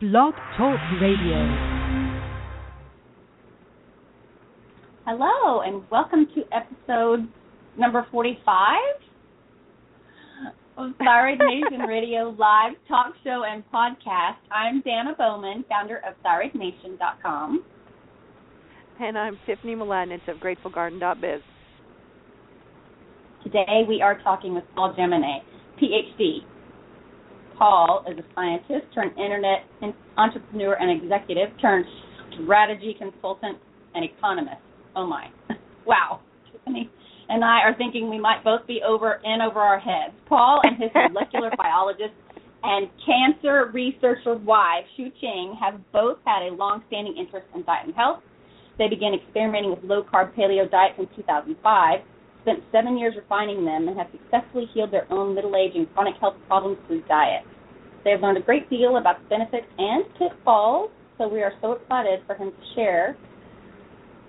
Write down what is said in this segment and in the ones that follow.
Blog Talk Radio. Hello, and welcome to episode number 45 of Thyroid Nation Radio live talk show and podcast. I'm Danna Bowman, founder of ThyroidNation.com. And I'm Tiffany Mladinich of GratefulGarden.biz. Today we are talking with Paul Jaminet, PhD. Paul is a scientist turned internet entrepreneur and executive turned strategy consultant and economist. Oh my. Wow. Tiffany and I are thinking we might both be over in over our heads. Paul and his molecular biologist and cancer researcher wife, Shu Ching, have both had a long standing interest in diet and health. They began experimenting with low carb paleo diets in 2005 spent seven years refining them and have successfully healed their own middle age and chronic health problems through diet. They have learned a great deal about the benefits and pitfalls, so we are so excited for him to share.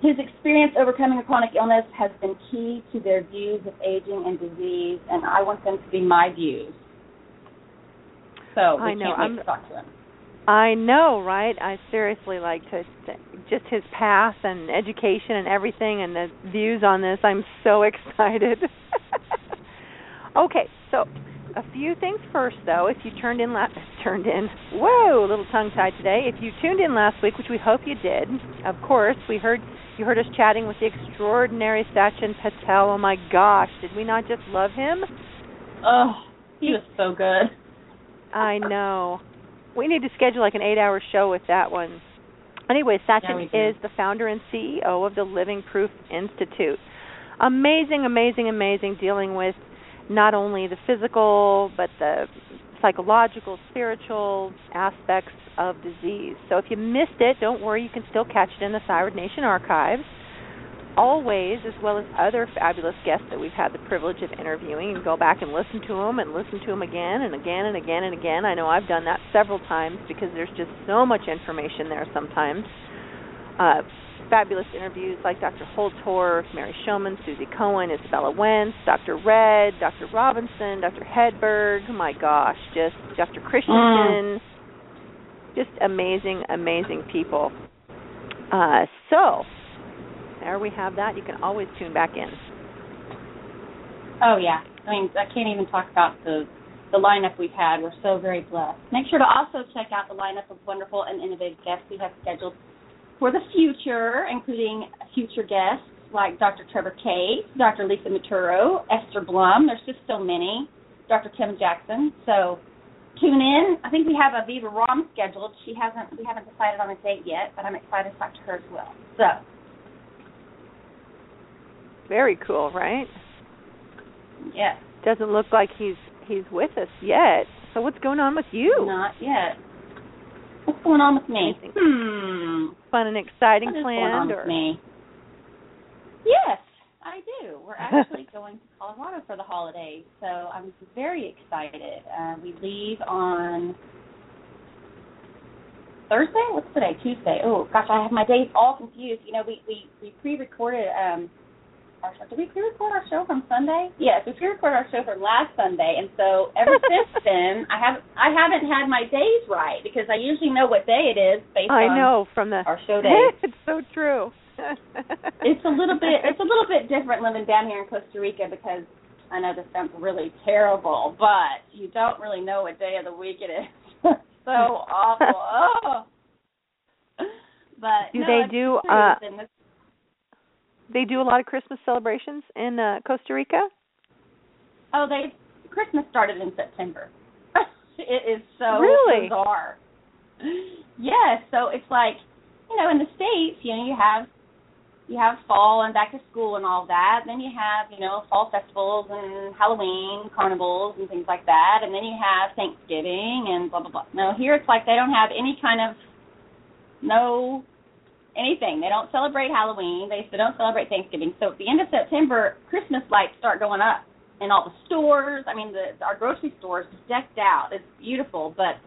His experience overcoming a chronic illness has been key to their views of aging and disease, and I want them to be my views. So we I know. can't wait I'm, to talk to him. I know, right? I seriously like to just his path and education and everything and the views on this. I'm so excited. okay, so a few things first though. If you turned in last turned in, whoa, a little tongue tied today. If you tuned in last week, which we hope you did, of course, we heard you heard us chatting with the extraordinary Sachin Patel. Oh my gosh, did we not just love him? Oh, he was so good. I know. We need to schedule like an eight-hour show with that one. Anyway, Sachin is the founder and CEO of the Living Proof Institute. Amazing, amazing, amazing dealing with not only the physical but the psychological, spiritual aspects of disease. So if you missed it, don't worry, you can still catch it in the Thyroid Nation archives. Always, as well as other fabulous guests that we've had the privilege of interviewing, and go back and listen to them and listen to them again and again and again and again. I know I've done that several times because there's just so much information there sometimes. Uh, fabulous interviews like Dr. Holtorf, Mary Shomon, Suzy Cohen, Izabella Wentz, Dr. Red, Dr. Robinson, Dr. Hedberg. My gosh, just Dr. Christianson. Just amazing, amazing people. Uh, so, there we have that. You can always tune back in. Oh yeah. I mean, I can't even talk about the the lineup we've had. We're so very blessed. Make sure to also check out the lineup of wonderful and innovative guests we have scheduled for the future, including future guests like Dr. Trevor Cates, Dr. Lisa Maturo, Esther Blum. There's just so many. Dr. Kim Jackson. So tune in. I think we have Aviva Romm scheduled. She hasn't we haven't decided on a date yet, but I'm excited to talk to her as well. So Very cool, right? yes. Doesn't look like he's he's with us yet. So what's going on with you? Not yet. What's going on with me? Anything. Hmm. Fun and exciting What is going on planned with or me? Yes, I do. We're actually going to Colorado for the holidays, so I'm very excited. Uh, we leave on Thursday. What's today? Tuesday. Oh gosh, I have my days all confused. You know, we we we pre-recorded um our show. Did we pre-record our show from Sunday? Yes, we pre-recorded our show from last Sunday, and so ever since then, I haven't I haven't had my days right because I usually know what day it is based I on know from the our show day. it's so true. it's a little bit it's a little bit different living down here in Costa Rica because I know this sounds really terrible, but you don't really know what day of the week it is. so awful. Oh. But Do no, they do, uh, they do a lot of Christmas celebrations in uh, Costa Rica. oh, they Christmas started in September. it is so Really? bizarre. Yes, so it's like you know in the states, you know you have you have fall and back to school and all that. Then you have, you know, fall festivals and Halloween carnivals and things like that. And then you have Thanksgiving and blah blah blah. No, here it's like they don't have any kind of no anything. They don't celebrate Halloween. They don't celebrate Thanksgiving. So at the end of September, Christmas lights start going up in all the stores. I mean, the our grocery stores decked out. It's beautiful, but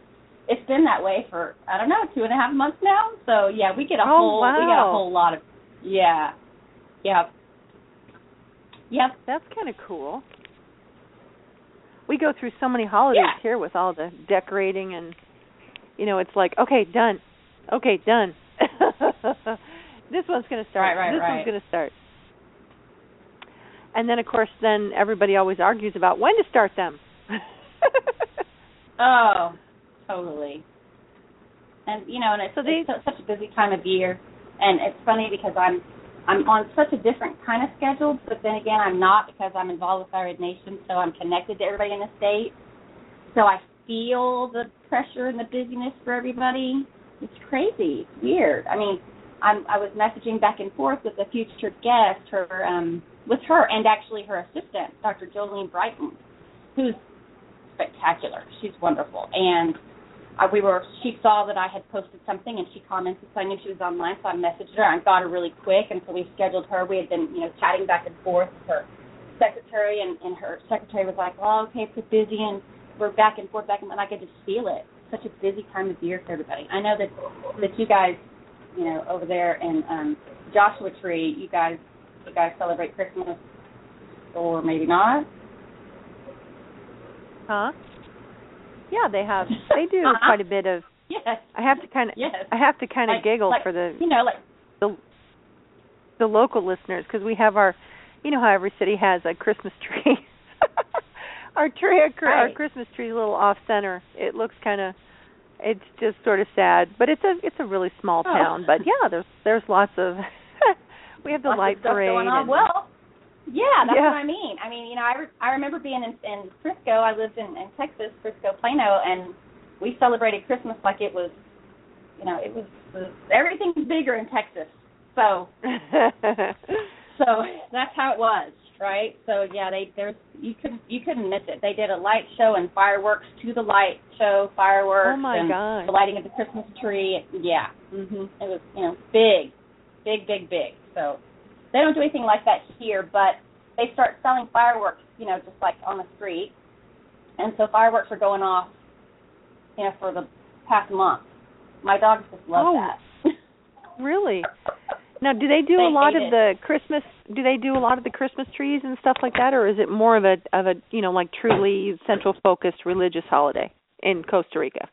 it's been that way for I don't know two and a half months now. So yeah, we get a Oh, whole we get a whole lot of yeah, yep, yep. That's kind of cool. We go through so many holidays Yeah. here with all the decorating and You know, it's like, okay, done. Okay, done. this one's going to start. Right, right, this right. one's going to start. And then, of course, then everybody always argues about when to start them. Oh, totally. And you know, and it's, So they- it's such a busy time of year, and it's funny because I'm I'm on such a different kind of schedule, but then again, I'm not because I'm involved with Thyroid Nation, so I'm connected to everybody in the state. So I feel the pressure and the busyness for everybody. It's crazy. It's weird. I mean, I'm I was messaging back and forth with a future guest, her um with her and actually her assistant, Dr. Jolene Brighten, who's spectacular. She's wonderful. And uh, we were she saw that I had posted something and she commented, so I knew she was online, so I messaged her and got her really quick and so we scheduled her. We had been, you know, chatting back and forth with her secretary and, and her secretary was like, Well, okay, it's busy and we're back and forth, back and forth and I could just feel it. Such a busy time of year for everybody. I know that that you guys, you know, over there in um Joshua Tree, you guys you guys celebrate Christmas or maybe not. huh? Yeah, they have. They do Uh-huh. quite a bit of. Yes. I have to kind of. Yes. I have to kind of Like- giggle like, for the you know, like the the local listeners because we have our you know how every city has a christmas tree our tree our, cr- our christmas tree is a little off center it looks kind of it's just sort of sad but it's a it's a really small Oh. town but yeah there's there's lots of we have the lots light of stuff parade going on. and- Well, yeah, that's Yeah. what I mean. I mean, you know, I re- I remember being in in Frisco. I lived in in Texas, Frisco, Plano, and we celebrated Christmas like it was, you know, it was, was everything's bigger in Texas. So so that's how it was, right? So yeah, they there's you couldn't you couldn't miss it. They did a light show and fireworks to the light show, fireworks Oh, my and gosh. the lighting of the Christmas tree. Yeah, mhm. It was you know big, big, big, big. So they don't do anything like that here, but they start selling fireworks, you know, just like on the street, and so fireworks are going off, you know, for the past month. My dogs just love Oh. that. really now do they do They a lot of the christmas do they do a lot of the christmas trees and stuff like that or is it more of a of a you know like truly central focused religious holiday in costa rica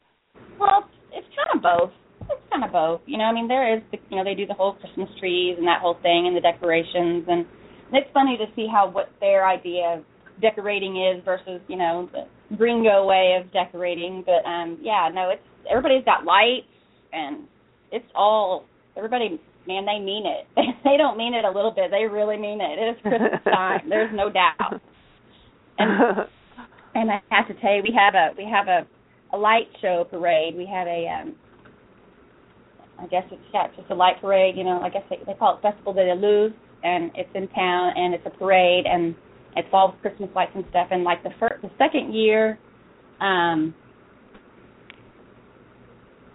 Well, it's kind of both. It's kind of both. You know, I mean, there is, the, you know, they do the whole Christmas trees and that whole thing and the decorations, and it's funny to see how what their idea of decorating is versus, you know, the gringo way of decorating. But um, yeah, no, it's everybody's got lights and it's all everybody. Man, they mean it. they don't mean it a little bit. They really mean it. It is Christmas time. There's no doubt. And and I have to tell you, we have a we have a a light show parade. We have a um I guess it's yeah, it's just a light parade, you know, I guess they they call it Festival de la Luz and it's in town and it's a parade and it's all Christmas lights and stuff and like the first the second year um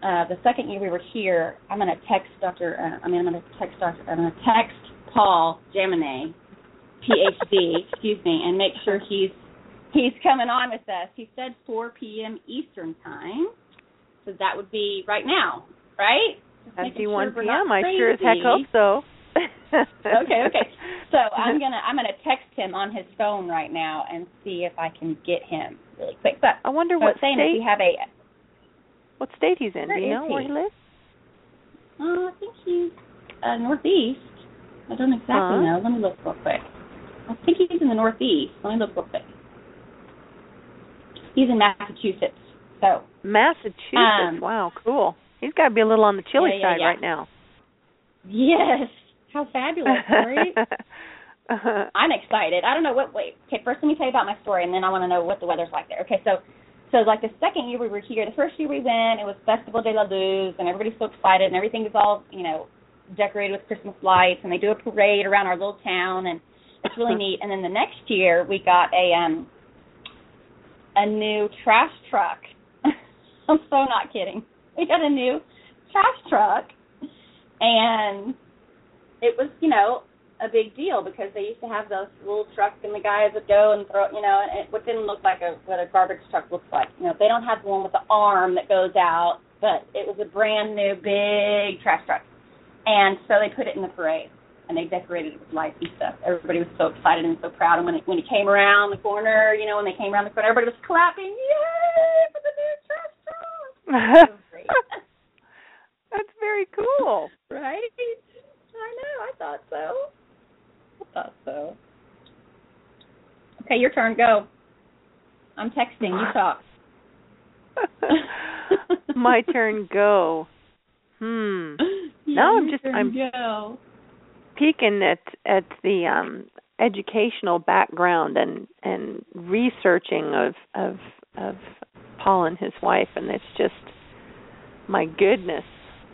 uh the second year we were here, I'm gonna text Dr. Uh, I mean I'm gonna text Dr. I'm gonna text Paul Jaminet, PhD, excuse me, and make sure he's he's coming on with us. He said 4 p.m. Eastern time, so that would be right now, right? That'd be sure 1 we're not p.m. I sure as heck hope so. okay, okay. So I'm gonna I'm gonna text him on his phone right now and see if I can get him really quick. But I wonder what what I was saying is state we have a what state he's in. Where Do you know where he? he lives? uh, I think he's uh, northeast. I don't exactly Huh? know. Let me look real quick. I think he's in the northeast. Let me look real quick. He's in Massachusetts. So Massachusetts. Um, wow, cool. He's got to be a little on the chilly Yeah, yeah, side yeah. right now. yes, how fabulous, right? I'm excited. I don't know what. Wait. Okay. First, let me tell you about my story, and then I want to know what the weather's like there. Okay. So, so like the second year we were here, the first year we went, it was Festival de la Luz, and everybody's so excited, and everything is all you know decorated with Christmas lights, and they do a parade around our little town, and it's really neat. And then the next year we got a um a new trash truck. I'm so not kidding. We got a new trash truck, and it was you know a big deal because they used to have those little trucks and the guys would go and throw, you know, and it, what didn't look like a, what a garbage truck looks like. You know, they don't have the one with the arm that goes out, but it was a brand new big trash truck. And so they put it in the parade and they decorated it with lights and stuff. Everybody was so excited and so proud. And when it, when it came around the corner, you know, when they came around the corner, everybody was clapping, yay for the new trash truck. That's very cool, right? I know. I thought so was so. Okay, your turn. Go. I'm texting. You talk. My turn. Go. Hmm. now I'm just I'm go. peeking at at the um educational background and and researching of of of Paul and his wife and it's just my goodness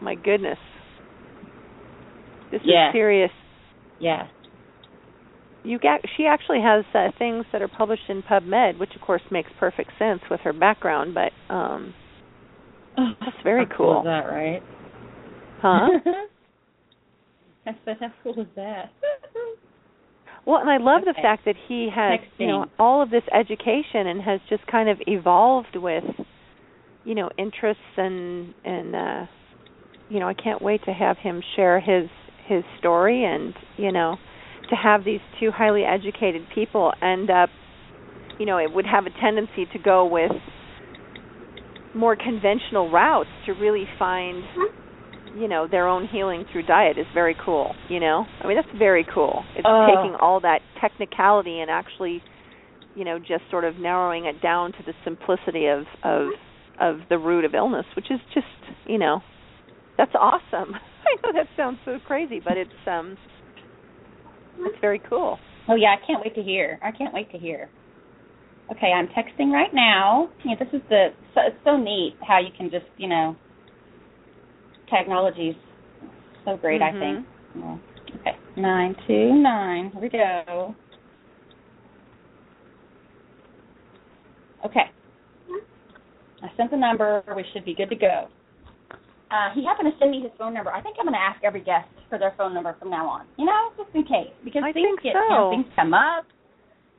my goodness this Yeah. is serious Yeah. You get she actually has uh, things that are published in PubMed which of course makes perfect sense with her background but um That's very How cool. Is that right? huh I said, how cool is that? Well, and I love the fact that he has, you know, all of this education and has just kind of evolved with, you know, interests and and uh you know, I can't wait to have him share his his story and, you know, to have these two highly educated people end up, you know, it would have a tendency to go with more conventional routes to really find you know their own healing through diet is very cool you know? I mean that's very cool. It's Oh. taking all that technicality and actually you know just sort of narrowing it down to the simplicity of of of the root of illness which is just you know that's awesome. I know that sounds so crazy but it's um it's very cool Oh yeah, I can't wait to hear. I can't wait to hear. Okay, I'm texting right now. Yeah, this is the so, it's so neat how you can just you know technology's so great. I Mhm. think. Yeah. Okay, nine two nine. Here we go. Okay. I sent the number. We should be good to go. Uh, he happened to send me his phone number. I think I'm going to ask every guest for their phone number from now on. You know, just in case, because I things think get you know, things come up,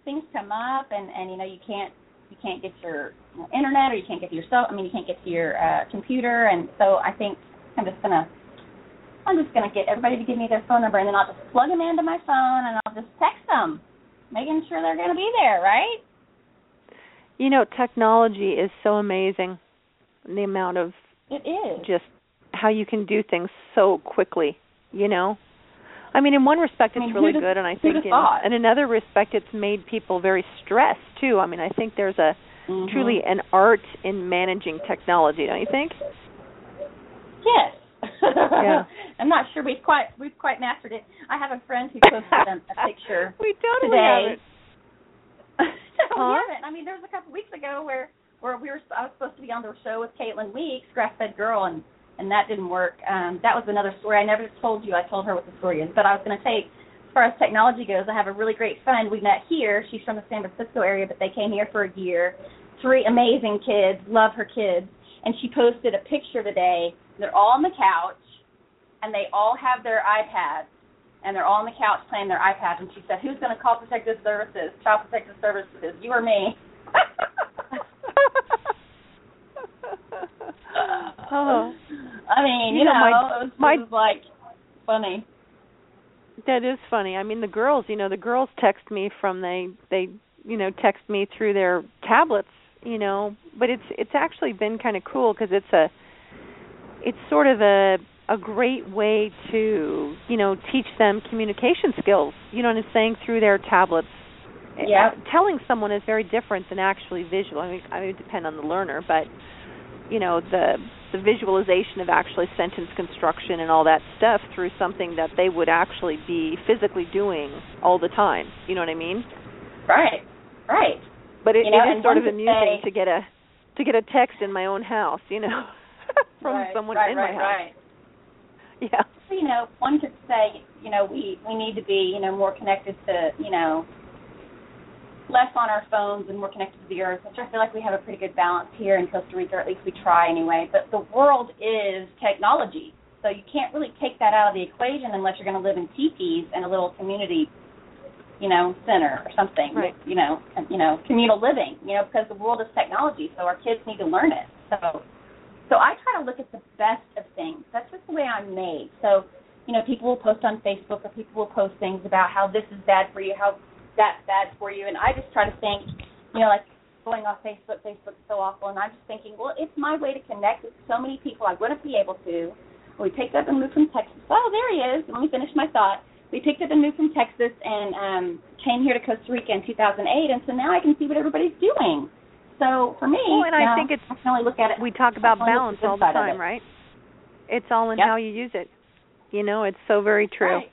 things come up, and and you know you can't you can't get your you know, internet or you can't get to your cell. I mean, you can't get to your uh, computer, and so I think I'm just gonna I'm just gonna get everybody to give me their phone number, and then I'll just plug them into my phone, and I'll just text them, making sure they're gonna be there, right? you know technology is so amazing the amount of It is. just how you can do things so quickly, you know. I mean, in one respect, I it's mean, really good, and I think in, in another respect, it's made people very stressed too. I mean, I think there's a Mhm. truly an art in managing technology, don't you think? Yes. Yeah. I'm not sure we've quite we've quite mastered it. I have a friend who posted a, a picture we totally today. have it. no, Huh? we haven't. I mean, there was a couple weeks ago where where we were I was supposed to be on the show with Caitlin Weeks, Grass Fed Girl, and and that didn't work. Um, that was another story. I never told you. I told her what the story is, but I was going to say, as far as technology goes, I have a really great friend. We met here. She's from the San Francisco area, but they came here for a year. Three amazing kids. Love her kids. And she posted a picture today. They're all on the couch, and they all have their iPads and they're all on the couch playing their iPads. And she said, "Who's going to call Protective Services? Child Protective Services? You or me?" oh, I mean, you, You know, know, my- it, was, my- it was like funny. that is funny. I mean, the girls, you know, the girls text me from they they you know text me through their tablets, you know, but it's it's actually been kind of cool because it's a it's sort of a a great way to you know teach them communication skills. You know what I'm saying through their tablets. Yeah. Uh, telling someone is very different than actually visual. I mean, I mean, it depend on the learner, but you know the the visualization of actually sentence construction and all that stuff through something that they would actually be physically doing all the time. You know what I mean? Right, right. But it, You know, it is sort of amusing say- to get a to get a text in my own house, you know, from right, someone right, in right, my house. Right. Yeah. So, you know, one could say, you know, we we need to be, you know, more connected to, you know, less on our phones and more connected to the earth, which I feel like we have a pretty good balance here in Costa Rica, or at least we try anyway. But the world is technology, so you can't really take that out of the equation unless you're going to live in teepees in a little community, you know, center or something. Right. You know, you know, communal living. You know, because the world is technology, so our kids need to learn it. So, so I try to look at the best of things. That's just the way I'm made. So, you know, people will post on Facebook or people will post things about how this is bad for you, how that's bad for you, and I just try to think, you know, like going off Facebook, Facebook's so awful, and I'm just thinking, well, it's my way to connect with so many people I wouldn't be able to. We picked up and moved from Texas. Oh, there he is. Let me finish my thought. we picked up and moved from Texas and um, came here to Costa Rica in 2008, and so now I can see what everybody's doing. So for me, well, and now, I think it's I can only look at it. we talk about balance only look at all the time, right? It's all in Yep. how you use it. You know, it's so very true. Right.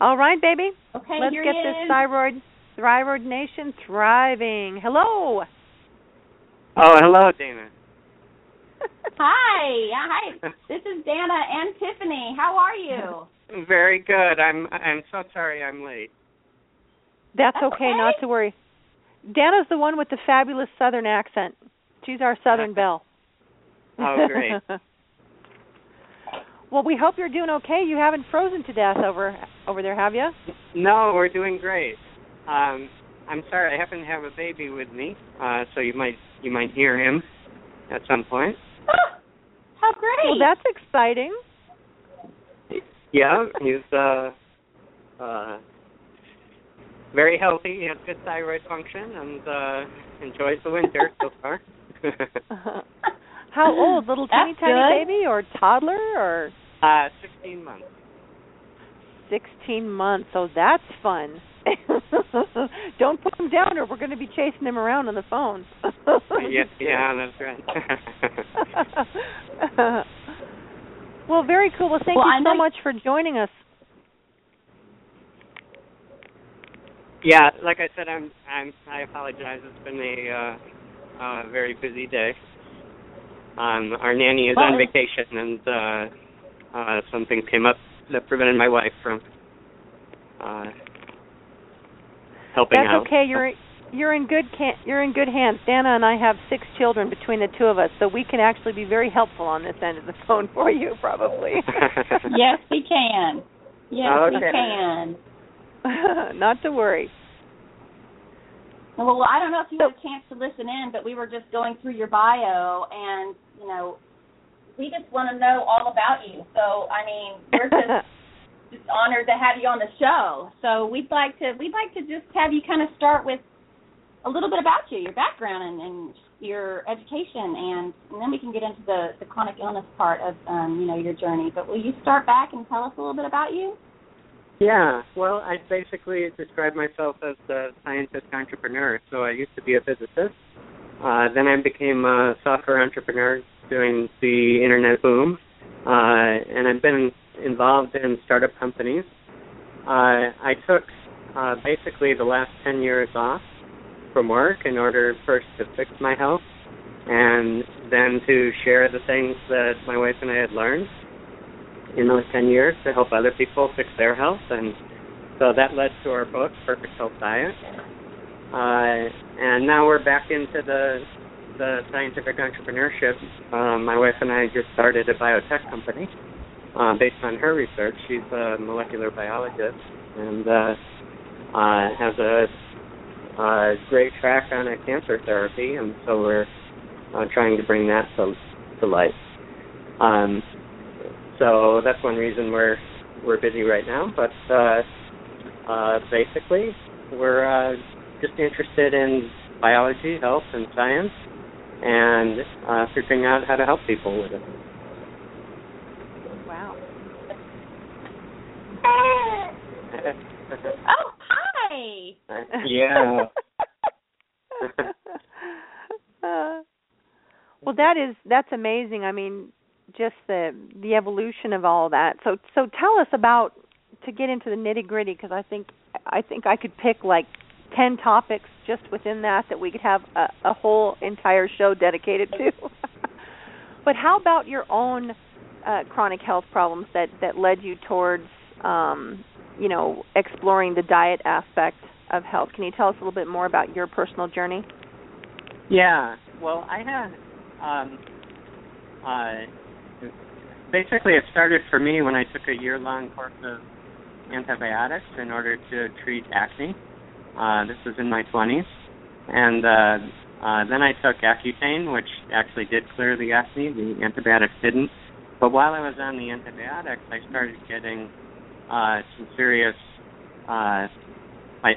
All right, baby. Okay, Let's here get he this is. thyroid thyroid nation thriving. Hello. Oh, hello, Danna. Hi, hi. This is Danna and Tiffany. How are you? Very good. I'm I'm so sorry I'm late. That's That's okay, not to worry. Danna's the one with the fabulous southern accent. She's our southern belle. Oh, great. Well, we hope you're doing okay. You haven't frozen to death over over there, have you? No, we're doing great. Um I'm sorry, I happen to have a baby with me, uh so you might you might hear him at some point. How great. Well, that's exciting. Yeah, he's uh uh very healthy, he has good thyroid function and uh enjoys the winter so far. How old? Little tiny That's tiny good. baby or toddler or uh sixteen months. 16 months. So that's fun. Don't put him down or we're going to be chasing him around on the phone. yeah, yeah, that's right. well, very cool. Well, thank Well, you I so know- much for joining us. Yeah, like I said, I'm I'm I apologize. It's been a uh, uh very busy day. Um our nanny is on vacation and uh uh something came up that prevented my wife from uh helping That's out. okay. You're you're in good can- you're in good hands. Danna and I have six children between the two of us, so we can actually be very helpful on this end of the phone for you, probably. yes, we can. Yes, we can. Not to worry. Well, I don't know if you had a chance to listen in, but we were just going through your bio, and you know, we just want to know all about you. So, I mean, we're just just honored to have you on the show. So, we'd like to we'd like to just have you kind of start with a little bit about you, your background, and, and your education, and, and then we can get into the the chronic illness part of um, you know your journey. But will you start back and tell us a little bit about you? Yeah, well, I basically describe myself as a scientist entrepreneur. So I used to be a physicist. Uh, then I became a software entrepreneur during the internet boom, uh, and I've been involved in startup companies. Uh, I took uh, basically the last 10 years off from work in order first to fix my health and then to share the things that my wife and I had learned in those 10 years to help other people fix their health. And so that led to our book, Perfect Health Diet. Uh, and now we're back into the the scientific entrepreneurship. Um, my wife and I just started a biotech company uh, based on her research. She's a molecular biologist and uh, uh, has a, a great track on a cancer therapy, and so we're uh, trying to bring that to to life. Um, so that's one reason we're we're busy right now. But uh, uh, basically, we're uh, just interested in biology, health, and science, and uh, figuring out how to help people with it. Wow. Oh, hi. yeah. Uh, well, that is that's amazing. I mean, just the the evolution of all that. So so tell us about to get into the nitty gritty because I think I think I could pick like ten topics just within that that we could have a, a whole entire show dedicated to. but how about your own uh, chronic health problems that that led you towards um, you know exploring the diet aspect of health? Can you tell us a little bit more about your personal journey? Yeah. Well, I had um uh basically it started for me when I took a year long course of antibiotics in order to treat acne. Uh this was in my 20s. And uh uh then I took Accutane which actually did clear the acne, the antibiotics didn't. But while I was on the antibiotics, I started getting uh some serious uh I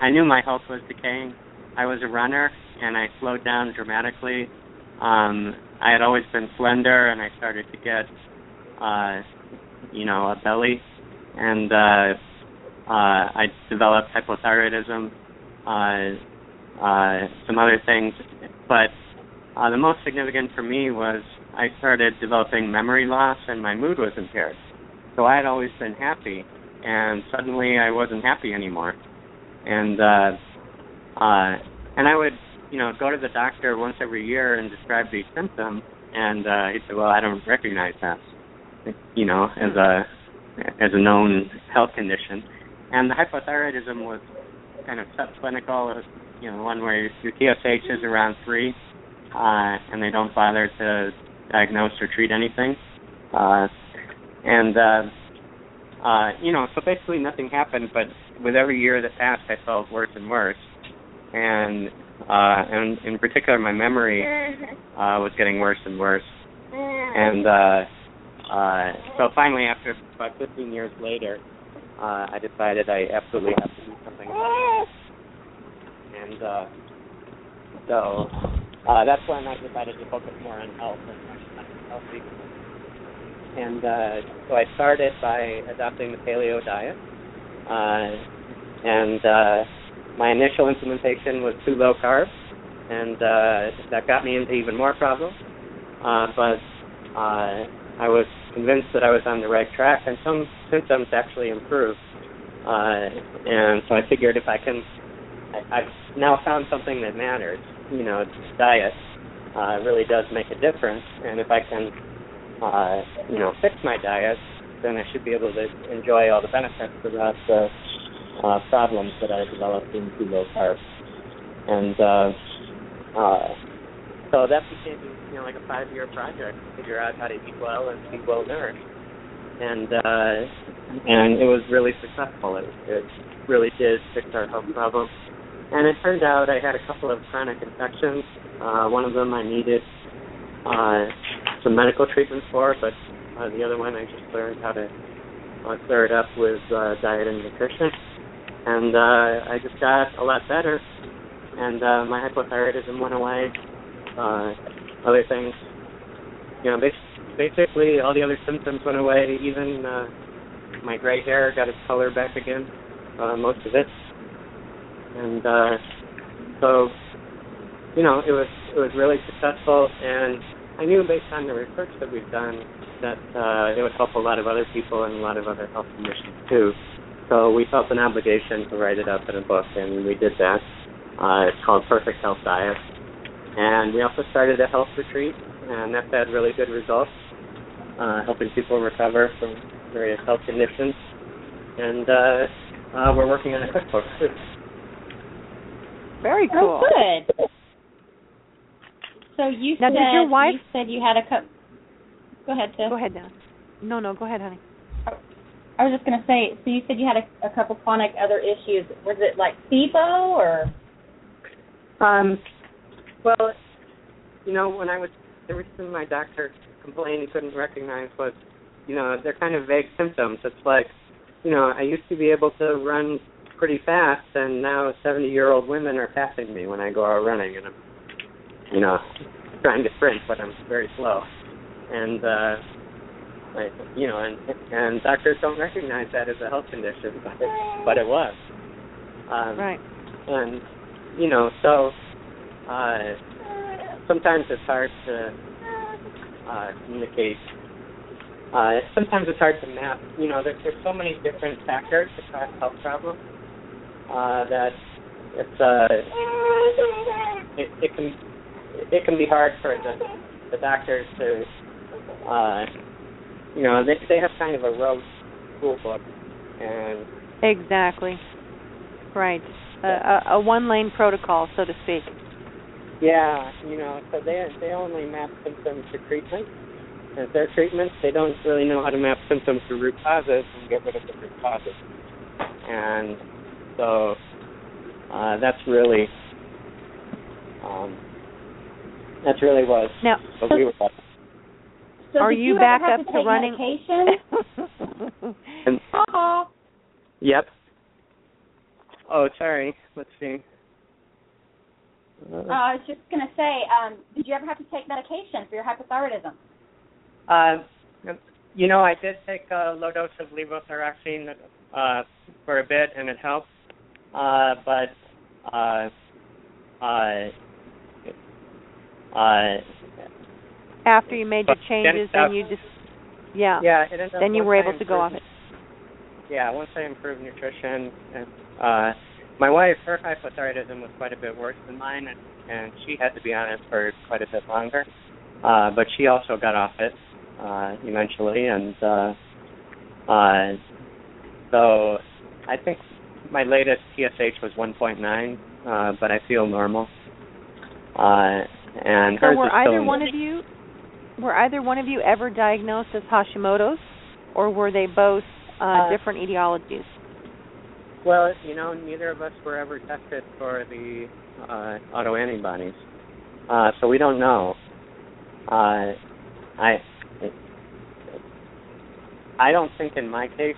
I, knew my health was decaying. I was a runner and I slowed down dramatically. Um, I had always been slender, and I started to get, uh, you know, a belly, and uh, uh, I developed hypothyroidism, uh, uh, some other things, but uh, the most significant for me was I started developing memory loss and my mood was impaired. So I had always been happy, and suddenly I wasn't happy anymore. And uh, uh, and I would, you know, go to the doctor once every year and describe these symptoms, and uh, he said, "Well, I don't recognize that, you know, as a as a known health condition." And the hypothyroidism was kind of subclinical. It was, you know, one where your TSH is around three, uh, and they don't bother to diagnose or treat anything. Uh, and uh, uh, you know, so basically nothing happened. But with every year that passed, I felt worse and worse, and uh, and in particular, my memory uh, was getting worse and worse. And uh, uh, so finally, after about 15 years later, uh, I decided I absolutely have to do something. And uh, so uh, that's when I decided to focus more on health and healthy. And uh, so I started by adopting the paleo diet. Uh, and uh, my initial implementation was too low carb, and uh, that got me into even more problems. Uh, but uh, I was convinced that I was on the right track, and some symptoms actually improved. Uh, and so I figured if I can, I, I've now found something that matters. You know, diet uh, really does make a difference, and if I can, uh, you know, fix my diet, then I should be able to enjoy all the benefits without the uh, problems that I developed in low carb. And uh, uh, so that became you know like a five year project to figure out how to eat well and be well nourished. And uh, and it was really successful. It, it really did fix our health problem. And it turned out I had a couple of chronic infections. Uh, one of them I needed uh, some medical treatment for, but uh, the other one I just learned how to uh, clear it up with uh, diet and nutrition. And uh, I just got a lot better, and uh, my hypothyroidism went away. Uh, other things, you know, basically all the other symptoms went away. Even uh, my gray hair got its color back again, uh, most of it. And uh, so, you know, it was it was really successful, and I knew based on the research that we've done that uh, it would help a lot of other people and a lot of other health conditions too. So we felt an obligation to write it up in a book, and we did that. Uh, it's called Perfect Health Diet. And we also started a health retreat, and that's had really good results, uh, helping people recover from various health conditions. And uh, uh, we're working on a cookbook too. Very cool. Oh, good. So you Now, said did your wife- you said you had a cup. Go ahead, Tiff. Go ahead now. No, no, go ahead, honey. I was just gonna say. So you said you had a, a couple chronic other issues. Was it like SIBO or? Um, well, you know, when I was the reason my doctor complained he couldn't recognize was, you know, they're kind of vague symptoms. It's like, you know, I used to be able to run pretty fast, and now seventy-year-old women are passing me when I go out running, and I'm, you know, trying to sprint, but I'm very slow, and uh, I, you know, and and doctors don't recognize that as a health condition, but it, but it was. Um, Right. and you know so uh sometimes it's hard to uh communicate uh sometimes it's hard to map you know there, there's so many different factors to cause health problems uh that it's uh it, it can it can be hard for the the doctors to uh you know they they have kind of a rote rule book and Exactly. Right. A, a, a one lane protocol, so to speak. Yeah, you know, so they they only map symptoms to treatment. And their treatments, they don't really know how to map symptoms to root causes and get rid of the root causes. And so uh, that's really um, that's really what Now, what we were. So are did you back up to to running? Medication? And, Aw. yep. Oh, sorry. Let's see. Uh, Uh, I was just gonna say, um, did you ever have to take medication for your hypothyroidism? Uh, you know, I did take a low dose of levothyroxine uh, for a bit, and it helped. Uh, but uh, uh, uh, after you made your changes, then- then you just yeah, yeah, it ended up then you were I able to go off it. Yeah, once I improved nutrition, and, uh, my wife, her hypothyroidism was quite a bit worse than mine, and, and she had to be on it for quite a bit longer. Uh, but she also got off it uh, eventually, and uh, uh, so I think my latest TSH was 1.9, uh, but I feel normal. Uh, and So hers were is either in- one of you were either one of you ever diagnosed as Hashimoto's, or were they both uh, Uh, different etiologies? Well, you know, neither of us were ever tested for the uh, autoantibodies, uh, so we don't know. Uh, I I don't think in my case,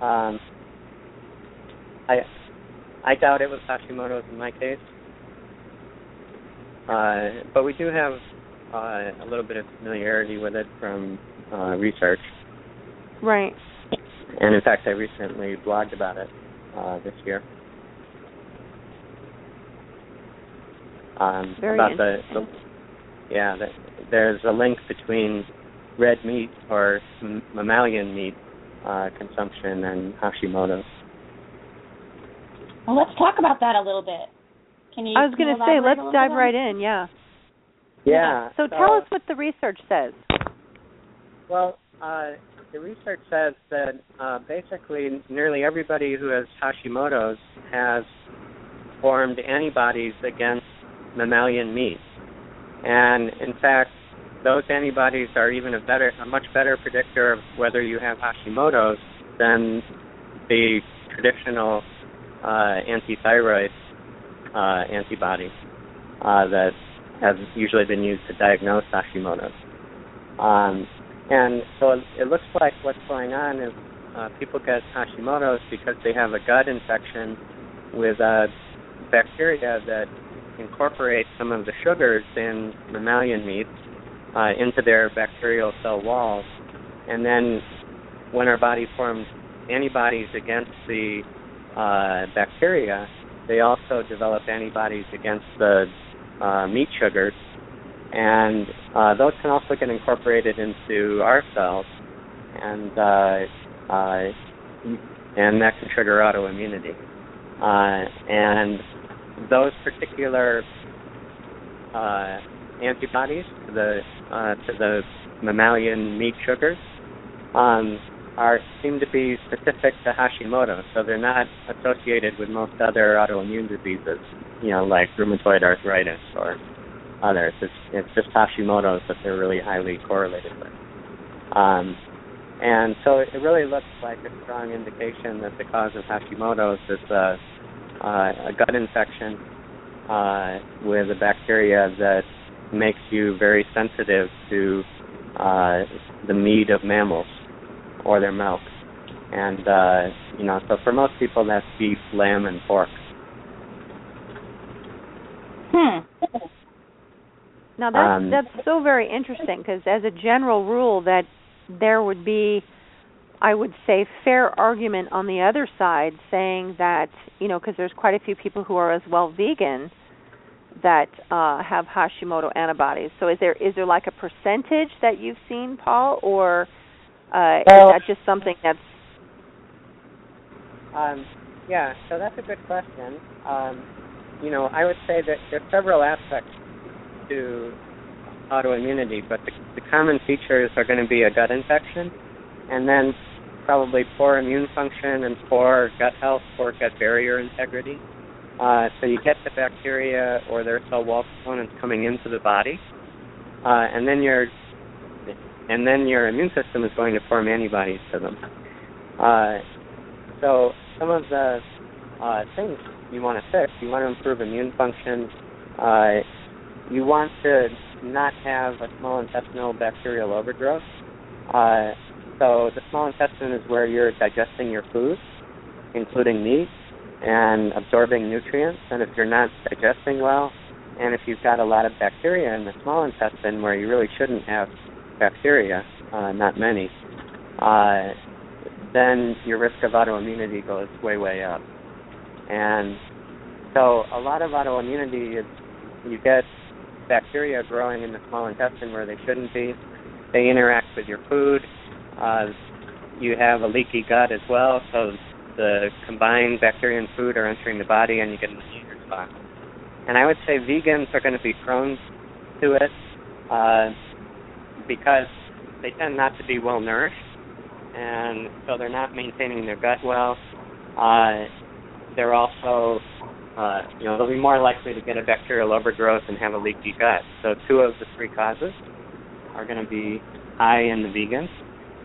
um, I I doubt it was Hashimoto's in my case, uh, but we do have uh, a little bit of familiarity with it from uh, research. Right. And in fact, I recently blogged about it uh, this year. Um, Very about the, the yeah, the, there's a link between red meat or m- mammalian meat uh, consumption and Hashimoto's. Well, let's talk about that a little bit. Can you? I was going to say, let's dive right in. Yeah. Yeah. So tell us what the research says. Well, uh, the research says that uh, basically nearly everybody who has Hashimoto's has formed antibodies against mammalian meat, and in fact, those antibodies are even a better, a much better predictor of whether you have Hashimoto's than the traditional uh, anti-thyroid uh, antibodies uh, that have usually been used to diagnose Hashimoto's. Um, and so it, looks like what's going on is uh, people get Hashimoto's because they have a gut infection with uh, bacteria that incorporate some of the sugars in mammalian meats uh, into their bacterial cell walls. And then when our body forms antibodies against the uh, bacteria, they also develop antibodies against the uh, meat sugars and uh, those can also get incorporated into our cells, and uh, uh, and that can trigger autoimmunity. Uh, and those particular uh, antibodies to the uh, to the mammalian meat sugars um, are seem to be specific to Hashimoto, so they're not associated with most other autoimmune diseases, you know, like rheumatoid arthritis or others. It's it's just Hashimoto's that they're really highly correlated with. Um, and so it really looks like a strong indication that the cause of Hashimoto's is a, uh, a gut infection uh, with a bacteria that makes you very sensitive to uh, the meat of mammals or their milk. And uh, you know, so for most people, that's beef, lamb, and pork. Hmm. Now that's Um, that's so very interesting because as a general rule that there would be I would say fair argument on the other side saying that you know because there's quite a few people who are as well vegan that uh have Hashimoto antibodies. So is there is there like a percentage that you've seen Paul or uh Well- is that just something that's Um, yeah, so that's a good question. Um, you know, I would say that there are several aspects to autoimmunity, but the, the common features are going to be a gut infection, and then probably poor immune function and poor gut health, poor gut barrier integrity. Uh, so you get the bacteria or their cell wall components coming into the body, uh, and then your and then your immune system is going to form antibodies to them. Uh, so some of the uh, things you want to fix, you want to improve immune function. You want to not have a small intestinal bacterial overgrowth. Uh, so the small intestine is where you're digesting your food, including meat, and absorbing nutrients. And if you're not digesting well, and if you've got a lot of bacteria in the small intestine where you really shouldn't have bacteria, uh, not many, uh, then your risk of autoimmunity goes way, way up. And so a lot of autoimmunity is you get bacteria growing in the small intestine where they shouldn't be. They interact with your food. Uh, you have a leaky gut as well, so the combined bacteria and food are entering the body and you get an immune response. And I would say vegans are going to be prone to it uh, because they tend not to be well nourished, and so they're not maintaining their gut well. Uh, they're also, uh, you know, they'll be more likely to get a bacterial overgrowth and have a leaky gut. So two of the three causes are going to be high in the vegans.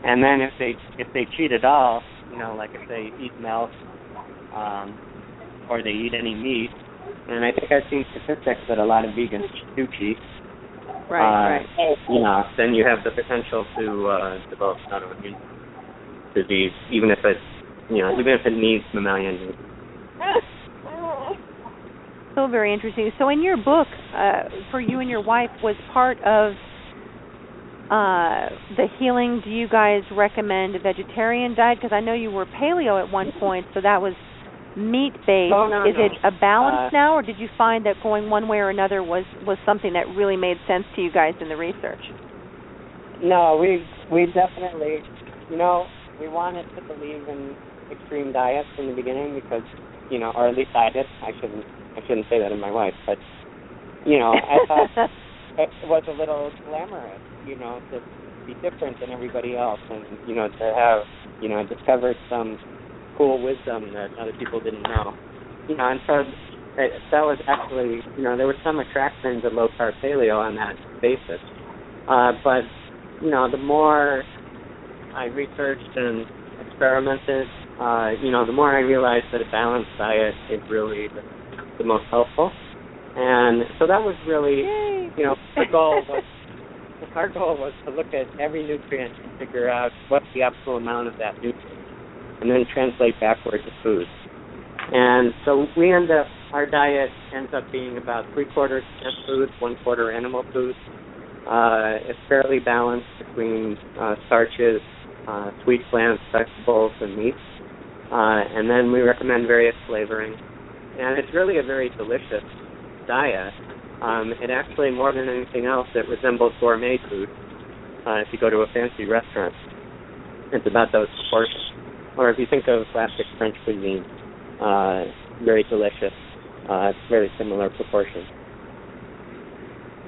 And then if they if they cheat at all, you know, like if they eat milk um, or they eat any meat, and I think I've seen statistics that a lot of vegans do cheat. Right, uh, right. You know, then you have the potential to uh, develop autoimmune disease, even if it, you know, even if it needs mammalian. So very interesting. So in your book, uh, for you and your wife, was part of uh, the healing. Do you guys recommend a vegetarian diet? Because I know you were paleo at one point, so that was meat based. Oh, no, Is no. it a balance Uh, now, or did you find that going one way or another was was something that really made sense to you guys in the research? No, we we definitely, you know, we wanted to believe in extreme diets in the beginning because, you know, or at least I did. I shouldn't I shouldn't say that of my wife, but you know, I thought it was a little glamorous, you know, to be different than everybody else, and you know, to have, you know, discovered some cool wisdom that other people didn't know, you know, and so it, that was actually, you know, there was some attraction to low carb paleo on that basis, uh, but you know, the more I researched and experimented, uh, you know, the more I realized that a balanced diet is really the, the most helpful. And so that was really, you know, the goal was, our goal was to look at every nutrient and figure out what's the optimal amount of that nutrient, and then translate backward to food. And so we end up, our diet ends up being about three quarters plant food, one quarter animal food. Uh, it's fairly balanced between uh, starches, uh, sweet plants, vegetables, and meats. Uh, and then we recommend various flavoring. And it's really a very delicious diet. Um, it actually, more than anything else, it resembles gourmet food. Uh, if you go to a fancy restaurant, it's about those proportions. Or if you think of classic French cuisine, uh, very delicious, uh, very similar proportions.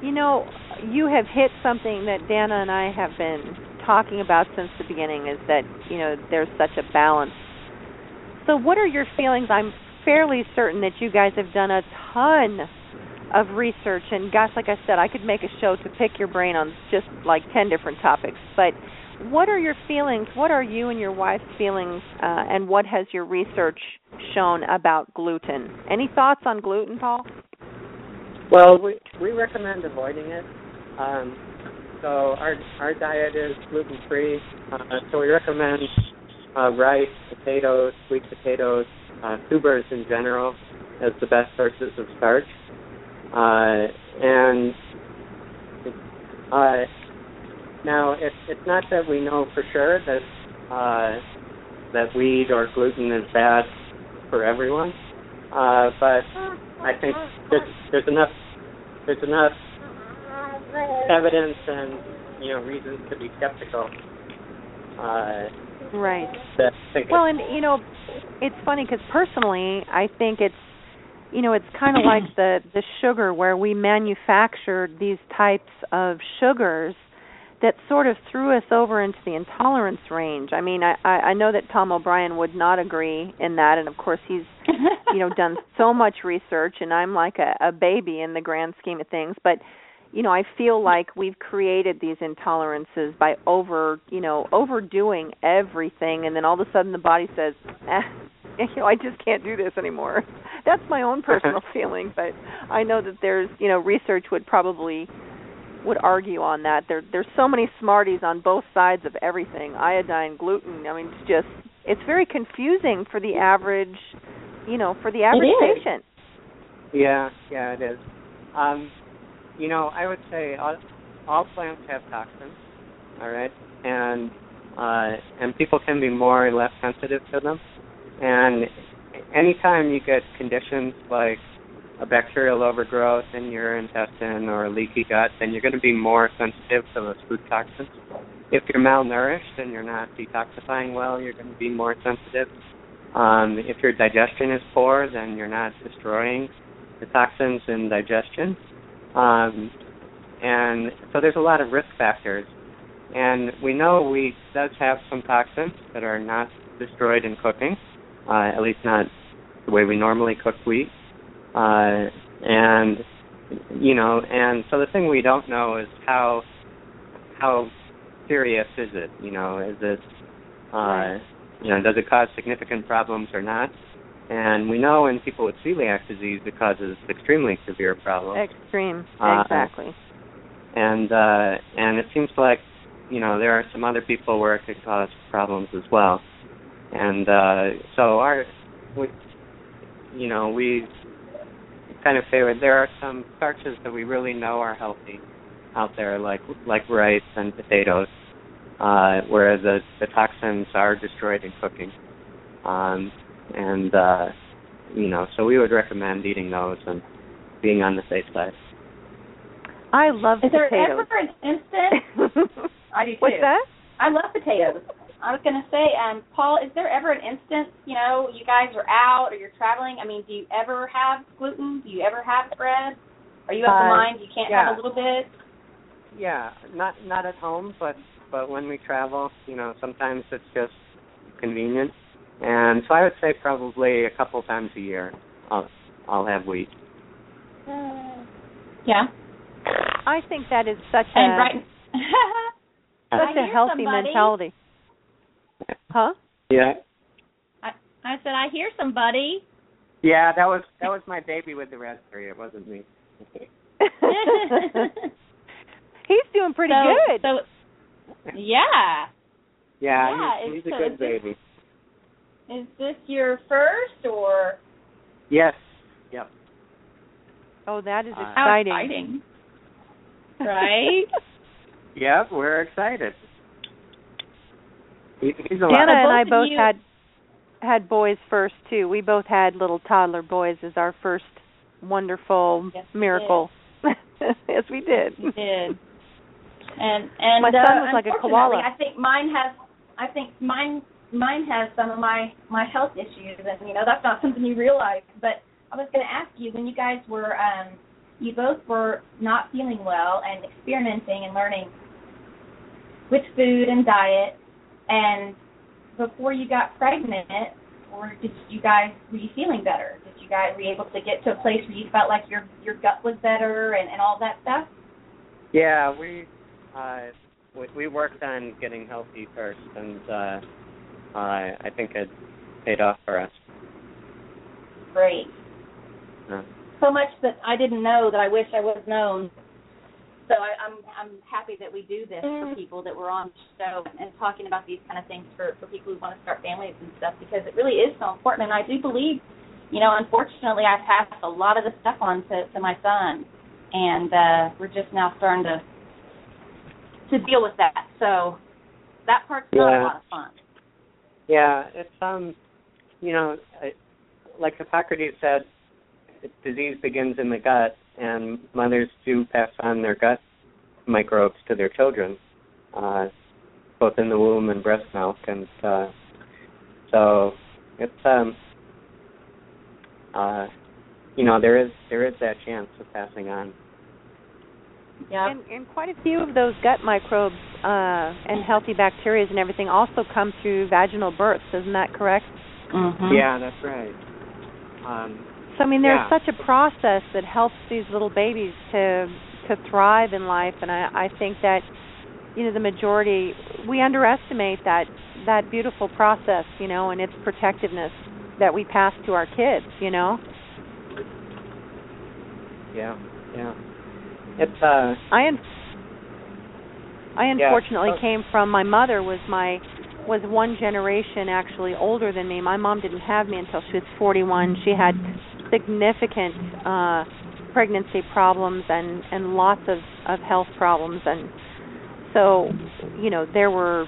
You know, you have hit something that Danna and I have been talking about since the beginning is that, you know, there's such a balance. So what are your feelings? I'm fairly certain that you guys have done a ton of research and gosh, like I said, I could make a show to pick your brain on just like 10 different topics. But what are your feelings? What are you and your wife's feelings uh, and what has your research shown about gluten? Any thoughts on gluten, Paul? Well, we we recommend avoiding it. Um, so our our diet is gluten free. Uh, so we recommend uh, rice, potatoes, sweet potatoes, uh, tubers in general as the best sources of starch. Uh, and uh, now it's it's not that we know for sure that uh, that wheat or gluten is bad for everyone, uh, but I think there's, there's enough there's enough evidence and you know reasons to be skeptical. Uh, Right. Well, and you know, it's funny because personally, I think it's you know, it's kind of like the the sugar where we manufactured these types of sugars that sort of threw us over into the intolerance range. I mean, I I know that Tom O'Bryan would not agree in that, and of course he's you know done so much research, and I'm like a, a baby in the grand scheme of things, but you know, I feel like we've created these intolerances by over, you know, overdoing everything, and then all of a sudden the body says, eh, you know, I just can't do this anymore. That's my own personal feeling, but I know that there's, you know, research would probably would argue on that. There there's so many smarties on both sides of everything. Iodine, gluten. I mean, it's just it's very confusing for the average, you know, for the average patient. Yeah, yeah, it is. Um, you know, I would say all, all plants have toxins, All right, and uh, and people can be more or less sensitive to them. And anytime you get conditions like a bacterial overgrowth in your intestine or a leaky gut, then you're going to be more sensitive to those food toxins. If you're malnourished and you're not detoxifying well, you're going to be more sensitive. Um, if your digestion is poor, then you're not destroying the toxins in digestion. Um, and so there's a lot of risk factors. And we know wheat does have some toxins that are not destroyed in cooking, uh, at least not the way we normally cook wheat. Uh, and you know, and so the thing we don't know is how how serious is it? You know, is it uh, you know, does it cause significant problems or not? And we know in people with celiac disease it causes extremely severe problems. Extreme, Uh, exactly. and uh and it seems like you know there are some other people where it could cause problems as well and uh so our we you know we kind of favor there are some starches that we really know are healthy out there like like rice and potatoes uh where the the toxins are destroyed in cooking um and uh you know so we would recommend eating those and being on the safe side I love potatoes. Is there potatoes. ever an instant? I do too. What's that? I love potatoes. I was going to say, um, Paul, is there ever an instance, you know, you guys are out or you're traveling? I mean, do you ever have gluten? Do you ever have bread? Are you of the Uh, mind you can't yeah. have a little bit? Yeah, not not at home, but but when we travel, you know, sometimes it's just convenient. And so I would say probably a couple times a year I'll I'll have wheat. Uh, yeah. I think that is such And a right. such I a hear healthy somebody. mentality. Huh? Yeah. I, I said I hear somebody. Yeah, that was that was my baby with the raspberry. It wasn't me. He's doing pretty so, good. So, yeah. Yeah, Yeah, he's, he's a so good is this- baby. Is this your first or Yes. Yep. oh, that is Uh, how exciting. exciting? Right? Yep, we're excited. He, he's a Danna lot. and I both of both you- had had boys first too. We both had little toddler boys as our first wonderful Yes, we miracle. yes, we did. You did. And and My son uh, was like a unfortunately, koala. I think mine has. I think mine mine has some of my my health issues, and you know that's not something you realize. But I was going to ask you when you guys were um you both were not feeling well and experimenting and learning with food and diet, and before you got pregnant, or did you guys were you feeling better? Did you guys were you able to get to a place where you felt like your your gut was better and and all that stuff? Yeah, we uh we, we worked on getting healthy first and uh uh I think it paid off for us. Great. Uh, So much that I didn't know that I wish I would have known. So I, I'm I'm happy that we do this for people that we're on the show and talking about these kind of things for for people who want to start families and stuff because it really is so important. And I do believe, you know, unfortunately, I've passed a lot of the stuff on to to my son, and uh we're just now starting to to deal with that. So that part's not a lot of fun. Yeah, it's um you know, I, like Hippocrates said, disease begins in the gut and mothers do pass on their gut microbes to their children. Uh both in the womb and breast milk and uh so it's um uh you know, there is there is that chance of passing on. Yeah. And, and quite a few of those gut microbes uh, and healthy bacteria and everything also come through vaginal births. Isn't that correct? Mhm. Yeah, that's right. Um So I mean, there's Yeah. such a process that helps these little babies to to thrive in life, and I, I think that you know the majority we underestimate that that beautiful process, you know, and its protectiveness that we pass to our kids, you know. yeah, yeah. It's uh I un- I unfortunately Oh. came from my mother was my was one generation actually older than me. My mom didn't have me until she was 41. She had significant uh pregnancy problems and and lots of of health problems and so you know there were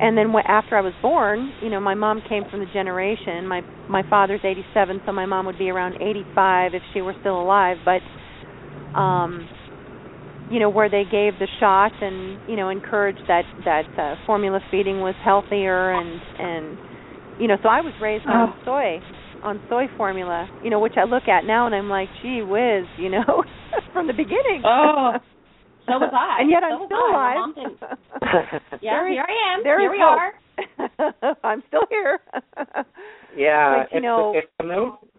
and then after I was born, you know, my mom came from the generation. My my father's 87, so my mom would be around 85 if she were still alive. But, um, you know, where they gave the shot and you know encouraged that that uh, formula feeding was healthier and and you know, so I was raised on Oh. soy on soy formula, you know, which I look at now and I'm like, gee whiz, you know, from the beginning. Oh, so was I. and yet So I'm still I. Alive. Yeah, There is- here I am. there here is we hope. are. I'm still here. Yeah, But, you it's know- it's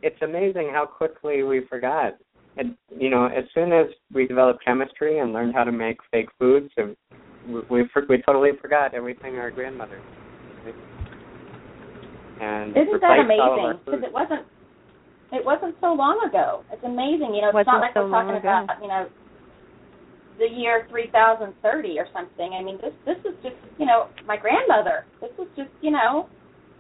it's amazing how quickly we forgot. And you know, as soon as we developed chemistry and learned how to make fake foods, and we we, we totally forgot everything our grandmother. did. And Isn't that replaced all of our amazing? Because it wasn't it wasn't so long ago. It's amazing. You know, it's Wasn't not like so we're talking ago. about you know the year 3030 or something. I mean, this this is just you know my grandmother. This was just you know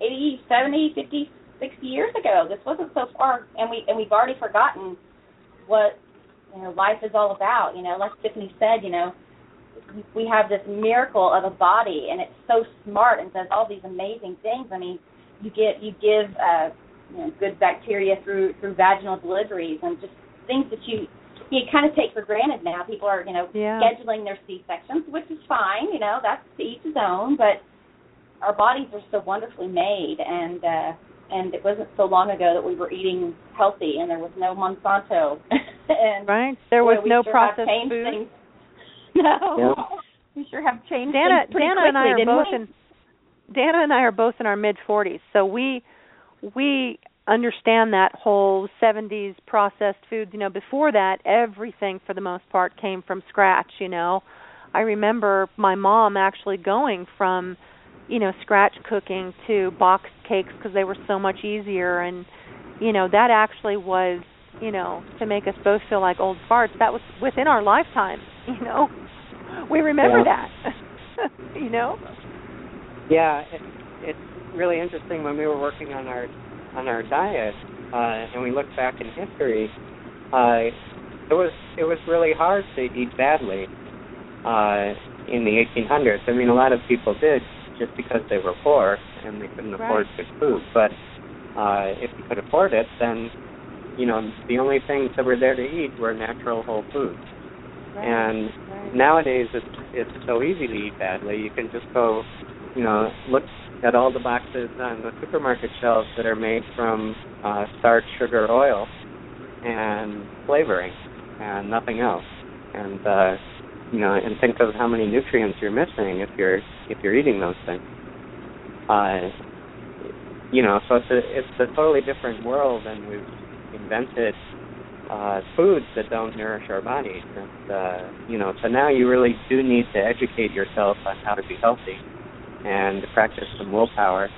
80, 70, 50, 60 years ago. This wasn't so far, and we and we've already forgotten what you know life is all about. You know, like Tiffany said, you know we have this miracle of a body, and it's so smart and does all these amazing things. I mean, you get you give uh, you know, good bacteria through through vaginal deliveries and just things that you you kind of take for granted now. People are you know Yeah. scheduling their C sections, which is fine. You know, that's to each his own. But our bodies are so wonderfully made, and uh, and it wasn't so long ago that we were eating healthy, and there was no Monsanto, and right? There boy, was we no sure processed food. Things. No, Yeah. we sure have changed Danna, things pretty Danna quickly, and I are both we? in Danna and I are both in our mid 40s, so we we understand that whole 70s processed foods. You know, before that, everything for the most part came from scratch. You know, I remember my mom actually going from you know scratch cooking to boxed cakes because they were so much easier, and you know that actually was you know to make us both feel like old farts. That was within our lifetime. You know, we remember Yeah. that. you know. Yeah, it, it's really interesting when we were working on our on our diet, uh, and we look back in history. Uh, it was it was really hard to eat badly uh, in the 1800s. I mean, a lot of people did just because they were poor and they couldn't afford good food. But uh, if you could afford it, then you know the only things that were there to eat were natural whole foods. And right. nowadays it's it's so easy to eat badly. You can just go, you know, look at all the boxes on the supermarket shelves that are made from uh, starch, sugar, oil, and flavoring, and nothing else. And uh, you know, and think of how many nutrients you're missing if you're if you're eating those things. Uh, you know, so it's a it's a totally different world, and we've invented uh, foods that don't nourish our bodies. And uh, you know, so now you really do need to educate yourself on how to be healthy and practice some willpower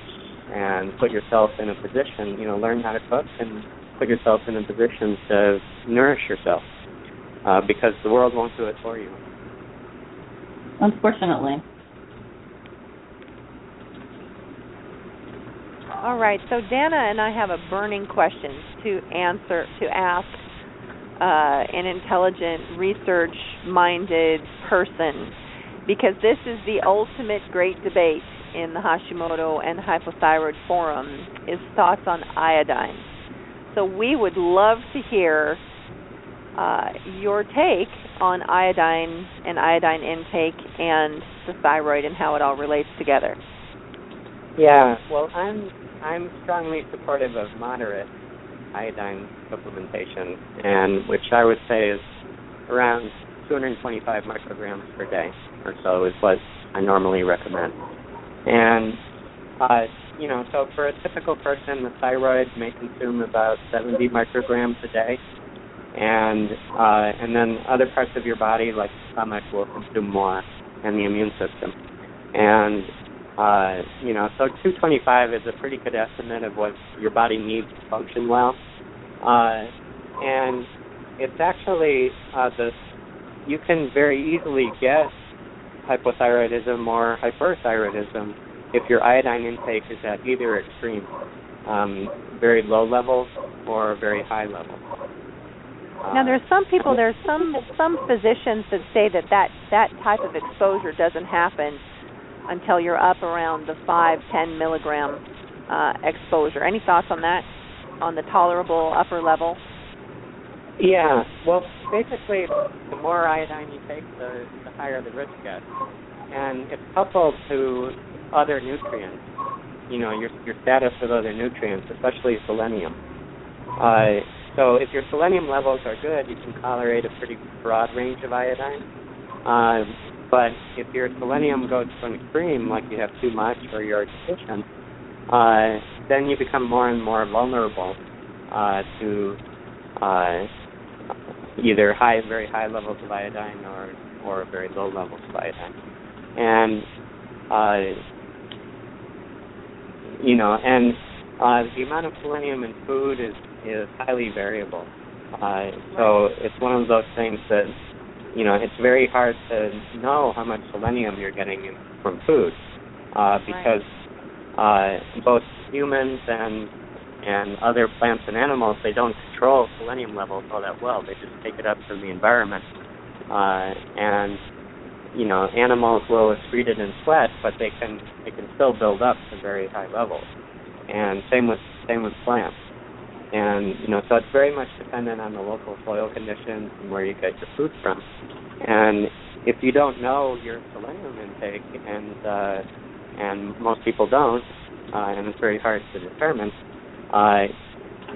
and put yourself in a position, you know, learn how to cook and put yourself in a position to nourish yourself. Uh, because the world won't do it for you. Unfortunately. All right. So Danna and I have a burning question to answer to ask uh, an intelligent, research-minded person, because this is the ultimate great debate in the Hashimoto and hypothyroid forum is thoughts on iodine. So we would love to hear uh, your take on iodine and iodine intake and the thyroid and how it all relates together. Yeah, well, I'm I'm strongly supportive of moderate iodine supplementation, and which I would say is around 225 micrograms per day or so is what I normally recommend. And uh, you know, so for a typical person, the thyroid may consume about 70 micrograms a day, and uh, and then other parts of your body, like the stomach, will consume more, and the immune system. And uh, you know, so 225 is a pretty good estimate of what your body needs to function well. Uh, and it's actually uh, the you can very easily get hypothyroidism or hyperthyroidism if your iodine intake is at either extreme, um, very low level or very high level. Now there's some people, there's some some physicians that say that that that type of exposure doesn't happen until you're up around the five ten milligram uh, exposure. Any thoughts on that? On the tolerable upper level? Yeah. Well, basically, the more iodine you take, the, the higher the risk gets, and it's coupled to other nutrients. You know, your your status with other nutrients, especially selenium. Uh, so if your selenium levels are good, you can tolerate a pretty broad range of iodine. Uh, but if your selenium goes to an extreme, like you have too much or you're deficient, uh, then you become more and more vulnerable uh, to uh, either high, very high levels of iodine or or very low levels of iodine. And uh, you know, and uh, the amount of selenium in food is is highly variable. Uh, so it's one of those things that you know it's very hard to know how much selenium you're getting in, from food uh, because uh, both humans and and other plants and animals they don't control selenium levels all that well. They just take it up from the environment, uh, and you know animals will excrete it in sweat, but they can they can still build up to very high levels. And same with same with plants and you know so it's very much dependent on the local soil conditions and where you get your food from and if you don't know your selenium intake and uh and most people don't uh and it's very hard to determine uh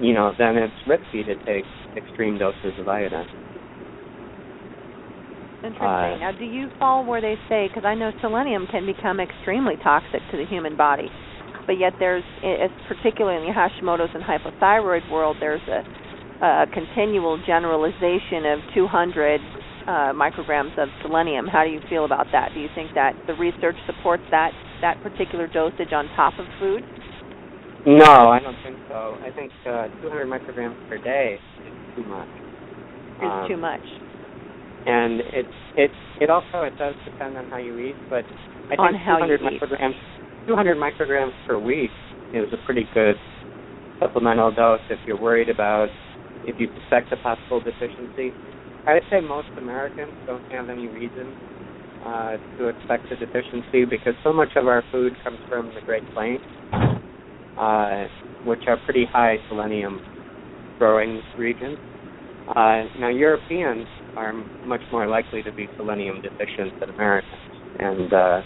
you know then it's risky to take extreme doses of iodine Interesting. Uh, now, do you fall where they say? Because I know selenium can become extremely toxic to the human body but yet there's, particularly in the Hashimoto's and hypothyroid world, there's a, a continual generalization of 200 uh, micrograms of selenium. How do you feel about that? Do you think that the research supports that that particular dosage on top of food? No, I don't think so. I think uh, 200 micrograms per day is too much. Is um, too much. And it it it also it does depend on how you eat, but I think on 200 micrograms 200 micrograms per week is a pretty good supplemental dose if you're worried about if you suspect a possible deficiency. I would say most Americans don't have any reason uh, to expect a deficiency because so much of our food comes from the Great Plains, uh, which are pretty high selenium growing regions. Uh, now, Europeans are much more likely to be selenium deficient than Americans, and uh,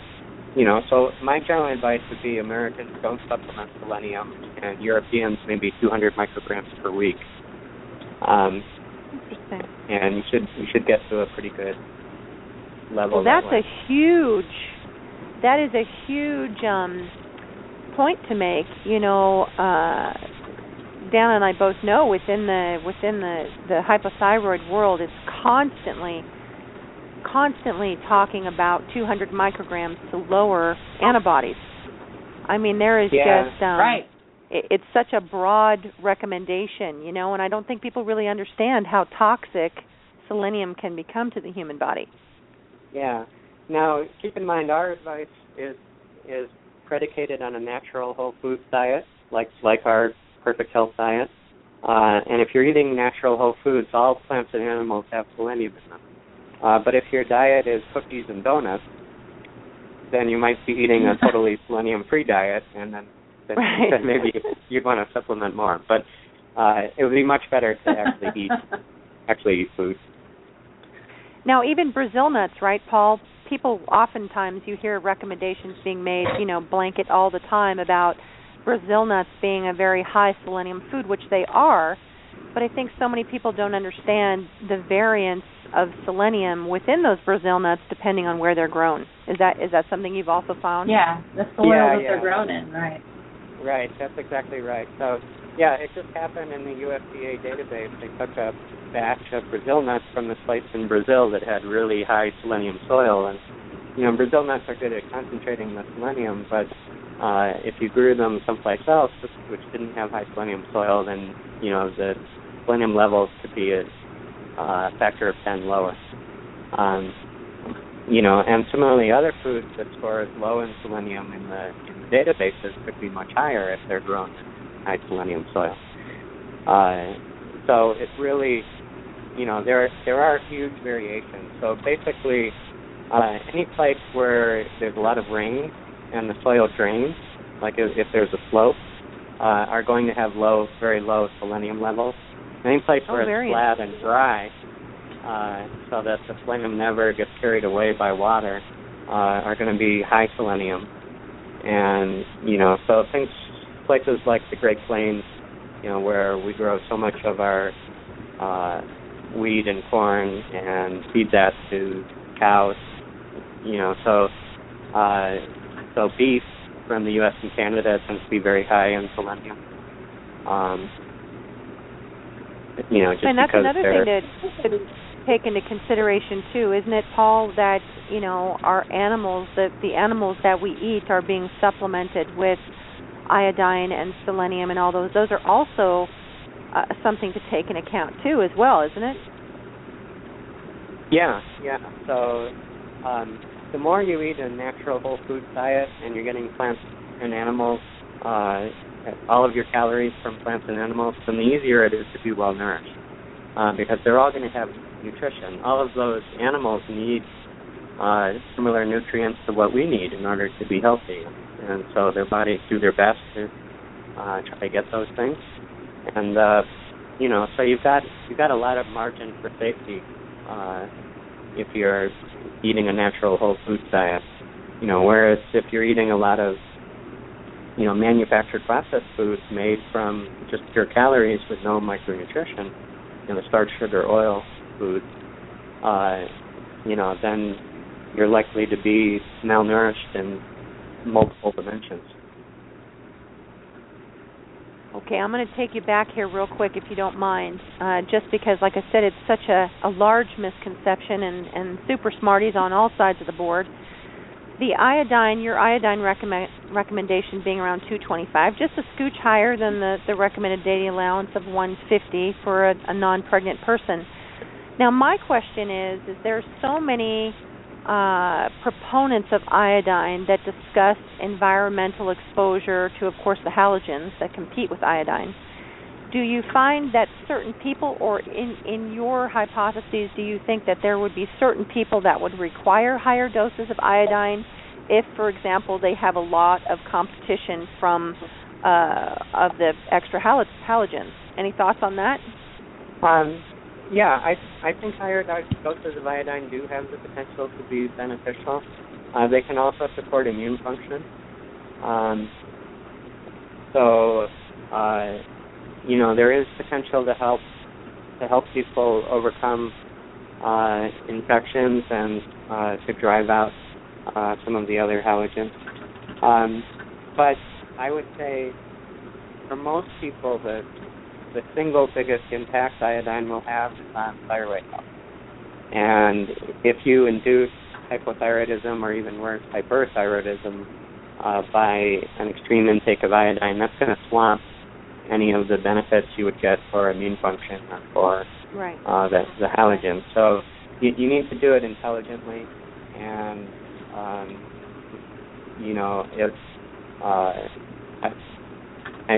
you know, so my general advice would be Americans don't supplement selenium, and Europeans maybe 200 micrograms per week. Um, Interesting. And you should you should get to a pretty good level. Well, that's that a huge. That is a huge um, point to make. You know, uh, Dan and I both know within the within the the hypothyroid world, it's constantly constantly talking about 200 micrograms to lower antibodies. I mean, there is yeah, just um, right. It, it's such a broad recommendation, you know, and I don't think people really understand how toxic selenium can become to the human body. Yeah. Now, keep in mind, our advice is is predicated on a natural whole food diet, like like our perfect health diet. Uh, and if you're eating natural whole foods, all plants and animals have selenium in them. Uh, but if your diet is cookies and donuts, then you might be eating a totally selenium-free diet, and then, then, right. then maybe you'd want to supplement more. But uh, it would be much better to actually eat actually eat food. Now, even Brazil nuts, right, Paul? People oftentimes you hear recommendations being made, you know, blanket all the time about Brazil nuts being a very high selenium food, which they are. But I think so many people don't understand the variance of selenium within those Brazil nuts depending on where they're grown. Is that is that something you've also found? Yeah, the soil yeah, that yeah. they're grown in, right. Right, that's exactly right. So, yeah, it just happened in the USDA database. They took a batch of Brazil nuts from this place in Brazil that had really high selenium soil, and you know, Brazil nuts are good at concentrating the selenium, but uh, if you grew them someplace else which didn't have high selenium soil, then you know the selenium levels could be a uh, factor of 10 lower. Um, you know, and similarly, other foods that score as low in selenium in the, in the databases could be much higher if they're grown in high selenium soil. Uh, so it really you know there there are huge variations. So basically, uh, any place where there's a lot of rain and the soil drains, like if, if there's a slope, uh, are going to have low, very low selenium levels. Any place Oh, where it's flat and dry, uh, so that the selenium never gets carried away by water, uh, are going to be high selenium. And you know, so things, places like the Great Plains, you know, where we grow so much of our uh, wheat and corn and feed that to cows, you know, so uh, so beef from the U.S. and Canada tends to be very high in selenium. Um, you know, just and that's another thing to, to take into consideration too, isn't it, Paul? That you know our animals, that the animals that we eat are being supplemented with iodine and selenium and all those. Those are also uh, something to take into account too, as well, isn't it? Yeah, yeah. So um, the more you eat a natural whole food diet and you're getting plants and animals, uh, all of your calories from plants and animals, then the easier it is to be well nourished. Uh, because they're all going to have nutrition. All of those animals need uh, similar nutrients to what we need in order to be healthy, and so their bodies do their best to uh, try to get those things. And uh, you know, so you've got you've got a lot of margin for safety uh, if you're eating a natural whole food diet. You know, whereas if you're eating a lot of you know manufactured processed foods made from just pure calories with no micronutrition, you know, starch, sugar, oil foods, uh, you know, then you're likely to be malnourished in multiple dimensions. Okay, I'm going to take you back here real quick, if you don't mind, uh, just because, like I said, it's such a, a large misconception and, and super smarties on all sides of the board. The iodine, your iodine recommend, recommendation being around 225, just a scooch higher than the, the recommended daily allowance of 150 for a, a non-pregnant person. Now, my question is: Is there so many uh, proponents of iodine that discuss environmental exposure to, of course, the halogens that compete with iodine. Do you find that certain people, or in, in your hypotheses, do you think that there would be certain people that would require higher doses of iodine if, for example, they have a lot of competition from uh, of the extra hal- halogens? Any thoughts on that? Um, yeah, I I think higher doses of iodine do have the potential to be beneficial. Uh, they can also support immune function. Um, so, uh, you know, there is potential to help to help people overcome uh, infections and uh, to drive out uh, some of the other halogens. Um, but I would say for most people, the the single biggest impact iodine will have is on thyroid health. And if you induce hypothyroidism or even worse, hyperthyroidism uh, by an extreme intake of iodine, that's going to swamp any of the benefits you would get for immune function or for right. uh, the, the halogen. So you, you need to do it intelligently, and um, you know it's. Uh, I, I,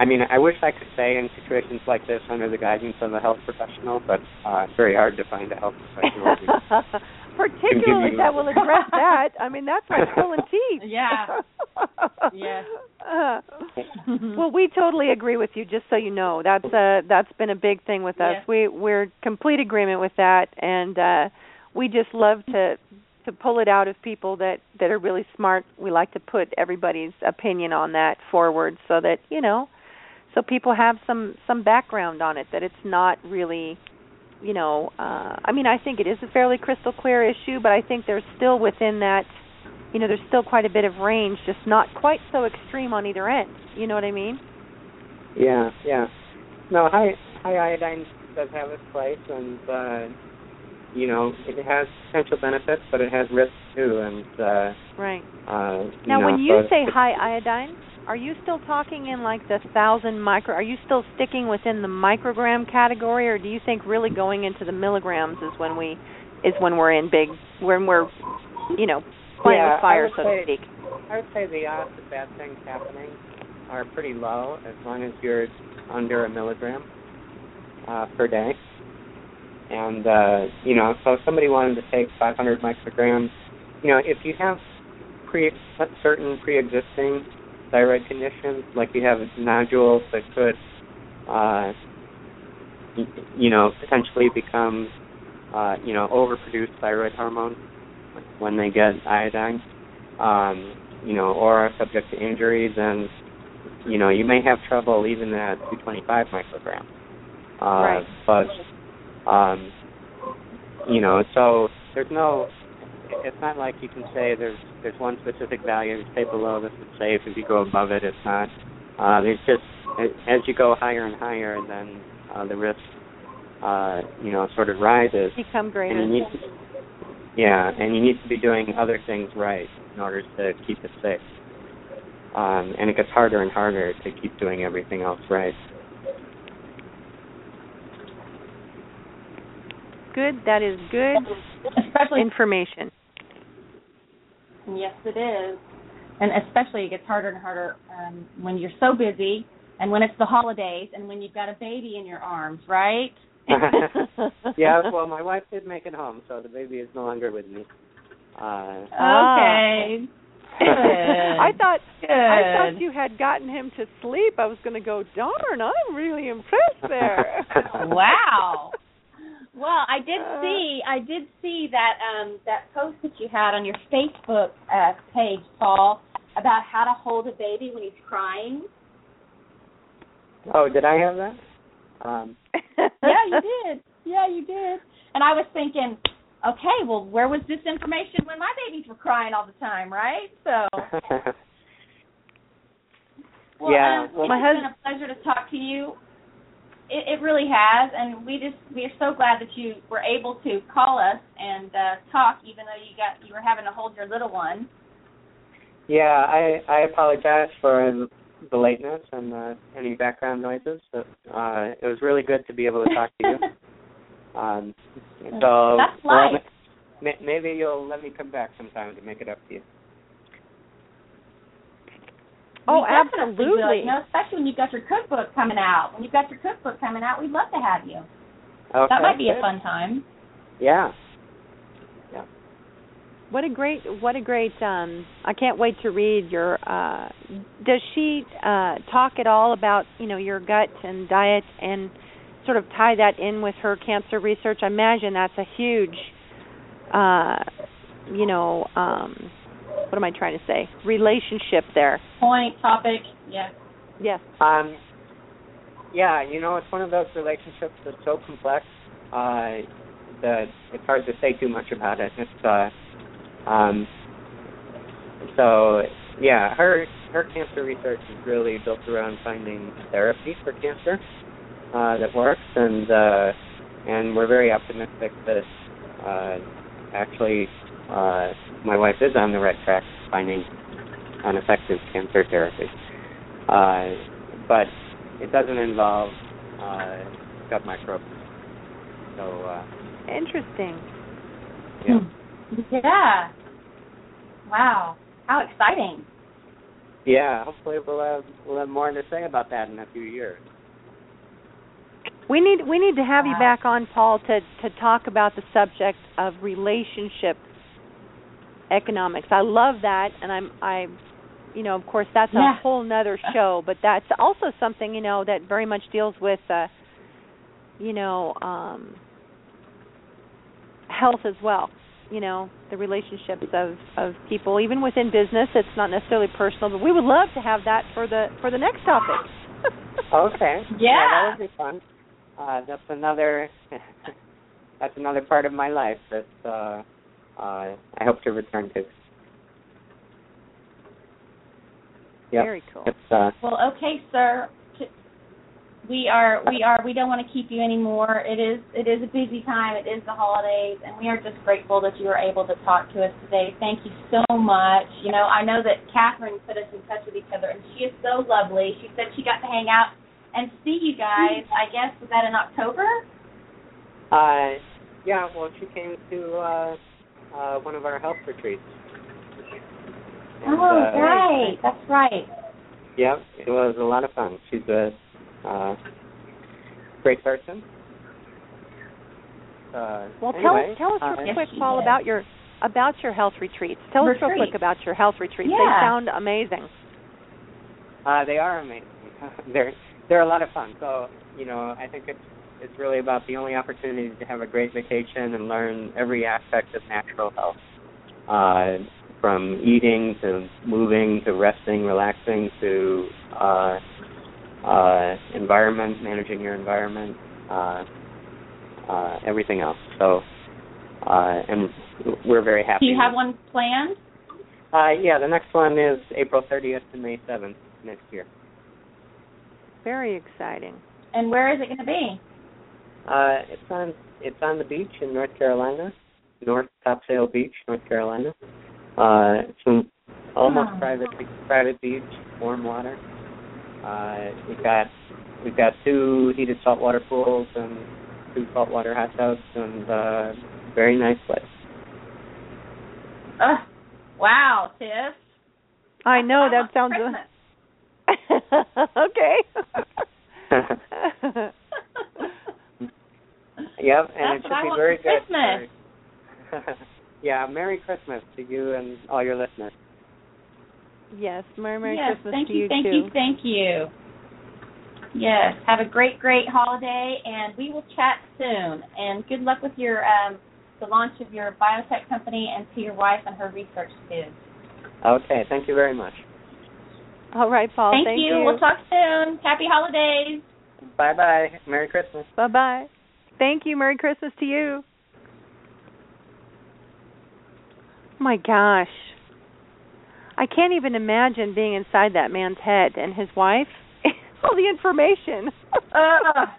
I mean, I wish I could say in situations like this under the guidance of a health professional, but uh, it's very hard to find a health professional. Particularly that will address that. I mean, that's like pulling teeth. Yeah. yeah. Uh, well, we totally agree with you. Just so you know, that's uh that's been a big thing with us. Yeah. We we're complete agreement with that, and uh we just love to to pull it out of people that that are really smart. We like to put everybody's opinion on that forward, so that you know, so people have some some background on it. That it's not really, you know, uh I mean, I think it is a fairly crystal clear issue, but I think there's still within that you know, there's still quite a bit of range, just not quite so extreme on either end. You know what I mean? Yeah, yeah. No, high high iodine does have its place, and uh, you know it has potential benefits, but it has risks too. And uh, Right. uh, Now, know, when you so say high iodine, are you still talking in like the thousand micro? Are you still sticking within the microgram category, or do you think really going into the milligrams is when we is when we're in big when we're you know playing Yeah, with fire, so to speak? I would say the odds of bad things happening are pretty low as long as you're under a milligram uh, per day. and uh, you know, so if somebody wanted to take 500 micrograms, you know, if you have pre certain pre-existing thyroid conditions, like you have nodules that could, uh, you know, potentially become, uh, you know, overproduce thyroid hormone when they get iodine, um, you know, or are subject to injury, then, you know, you may have trouble even at 225 micrograms. Uh, right. But, um, you know, so there's no it's not like you can say there's there's one specific value. Stay below this is safe. If you go above it, it's not. Uh, it's just as you go higher and higher, then uh, the risk, uh, you know, sort of rises. Become greater. And you need to, yeah, and you need to be doing other things right in order to keep it safe. Um, and it gets harder and harder to keep doing everything else right. Good. That is good Especially information. Yes, it is. And especially it gets harder and harder um, when you're so busy and when it's the holidays and when you've got a baby in your arms, right? yeah, well, my wife did make it home, so the baby is no longer with me. Uh, okay. I thought Good. I thought you had gotten him to sleep. I was going to go, darn, I'm really impressed there. wow. Well, I did Uh, see I did see that um that post that you had on your Facebook uh page, Paul, about how to hold a baby when he's crying. oh, did I have that? Um, Yeah, you did. Yeah, you did. And I was thinking, okay, well, where was this information when my babies were crying all the time, right? So, well, Yeah, um, well- it's My been a pleasure to talk to you. It, it really has, and we just we are so glad that you were able to call us and uh, talk, even though you got you were having to hold your little one. yeah, I I apologize for the lateness and uh, any background noises, but uh, it was really good to be able to talk to you. Um, so That's life. ma- maybe you'll let me come back sometime to make it up to you. Oh, We definitely will, absolutely. You know, especially when you've got your cookbook coming out. When you've got your cookbook coming out, we'd love to have you. Okay, that might be a fun time. Yeah. Yeah. What a great what a great um I can't wait to read your uh does she uh talk at all about, you know, your gut and diet and sort of tie that in with her cancer research? I imagine that's a huge uh you know, um what am I trying to say? Relationship there. Point, topic, yes. Yes. Um, yeah, you know, it's one of those relationships that's so complex uh, that it's hard to say too much about it. It's uh, um, so yeah, her her cancer research is really built around finding therapy for cancer uh, that works, and uh, and we're very optimistic that uh, actually uh, my wife is on the right track finding an effective cancer therapy. Uh, but it doesn't involve uh, gut microbes. So uh, Interesting. yeah, Yeah. Wow. How exciting. yeah. Hopefully we'll have we'll have more to say about that in a few years. We need we need to have you back on, Paul, to to talk about the subject of relationship economics. I love that, and I'm I, you know, of course, that's Yeah. a whole nother show, but that's also something you know that very much deals with, uh, you know, um, health as well. You know, the relationships of of people, even within business. It's not necessarily personal, but we would love to have that for the for the next topic. Okay. Yeah. that would be fun. Uh, that's another that's another part of my life that uh, uh, I hope to return to. Yep. Very cool. It's uh, Well, okay, sir. We are we are we don't want to keep you anymore. It is it is a busy time. It is the holidays, and we are just grateful that you were able to talk to us today. Thank you so much. You know, I know that Catherine put us in touch with each other, and she is so lovely. She said she got to hang out and see you guys. I guess was that in October? uh, yeah. Well, she came to uh, uh, one of our health retreats. And, oh, uh, right. That's right. Yep, it was a lot of fun. She's a uh, great person. Uh, Well, tell anyway, us tell us uh, real Yes, quick, she Paul, did. about your about your health retreats. Tell us real quick about your health retreats. They sound amazing. Uh, they are amazing. they're they're a lot of fun. So you know, I think it's it's really about the only opportunity to have a great vacation and learn every aspect of natural health, uh, from eating to moving to resting, relaxing to uh, uh, environment, managing your environment, uh, uh, everything else. So, uh, and we're very happy. Do you have one planned? Uh, yeah, the next one is April 30th to May 7th next year. Very exciting. And where is it going to be? Uh, it's on it's on the beach in North Carolina, North Topsail Beach, North Carolina. Uh, it's an almost Oh. private private beach, warm water. Uh, we've got we've got two heated saltwater pools and two saltwater hot tubs and uh, very nice place. Ugh. Wow, Tiff. I know that sounds Christmas. okay. Yep, and That's it should be very good. Christmas. yeah, Merry Christmas to you and all your listeners. yes, Merry Merry yes, Christmas thank to you, you thank too. you, thank you. Yes, have a great, great holiday, and we will chat soon. And good luck with your um, the launch of your biotech company, and to your wife and her research too. Okay, thank you very much. All right, Paul. thank, thank you. We'll talk soon. Happy holidays. Bye bye. Merry Christmas. Bye bye. Thank you. Merry Christmas to you. My gosh. I can't even imagine being inside that man's head and his wife. All the information.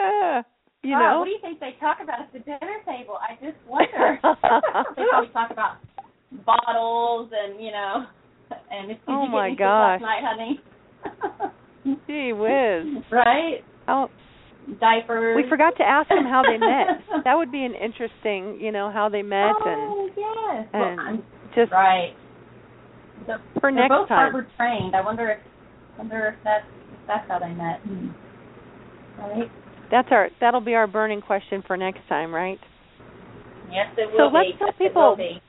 Uh, you God, know? what do you think they talk about at the dinner table? I just wonder. they probably talk about bottles and you know, and Oh my sleep last gosh. night, honey? Gee whiz. right? Oh, Diapers. we forgot to ask them how they met. That would be an interesting, you know, how they met oh, yes. And I'm- just right. The, for they're next both time. Harvard trained. I wonder if wonder if that's if that's how they met. Hmm. Right? That's our that'll be our burning question for next time, right? Yes, it will. So will let's tell Yes, people- It will be.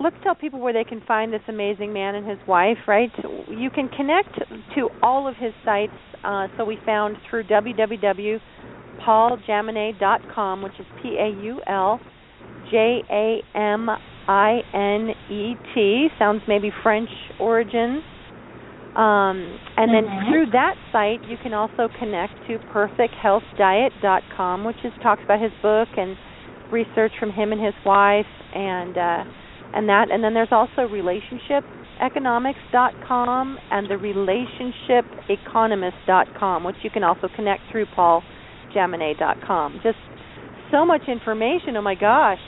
Let's tell people where they can find this amazing man and his wife, right? You can connect to all of his sites. Uh, so we found through www.pauljaminet.com, which is P A U L J A M I N E T. Sounds maybe French origin. Um, and then Mhm. through that site, you can also connect to perfecthealthdiet.com, which is talks about his book and research from him and his wife, and uh, and that. And then there's also relationshipeconomics.com and the relationshipeconomist.com, which you can also connect through pauljaminet.com. Just so much information. Oh my gosh.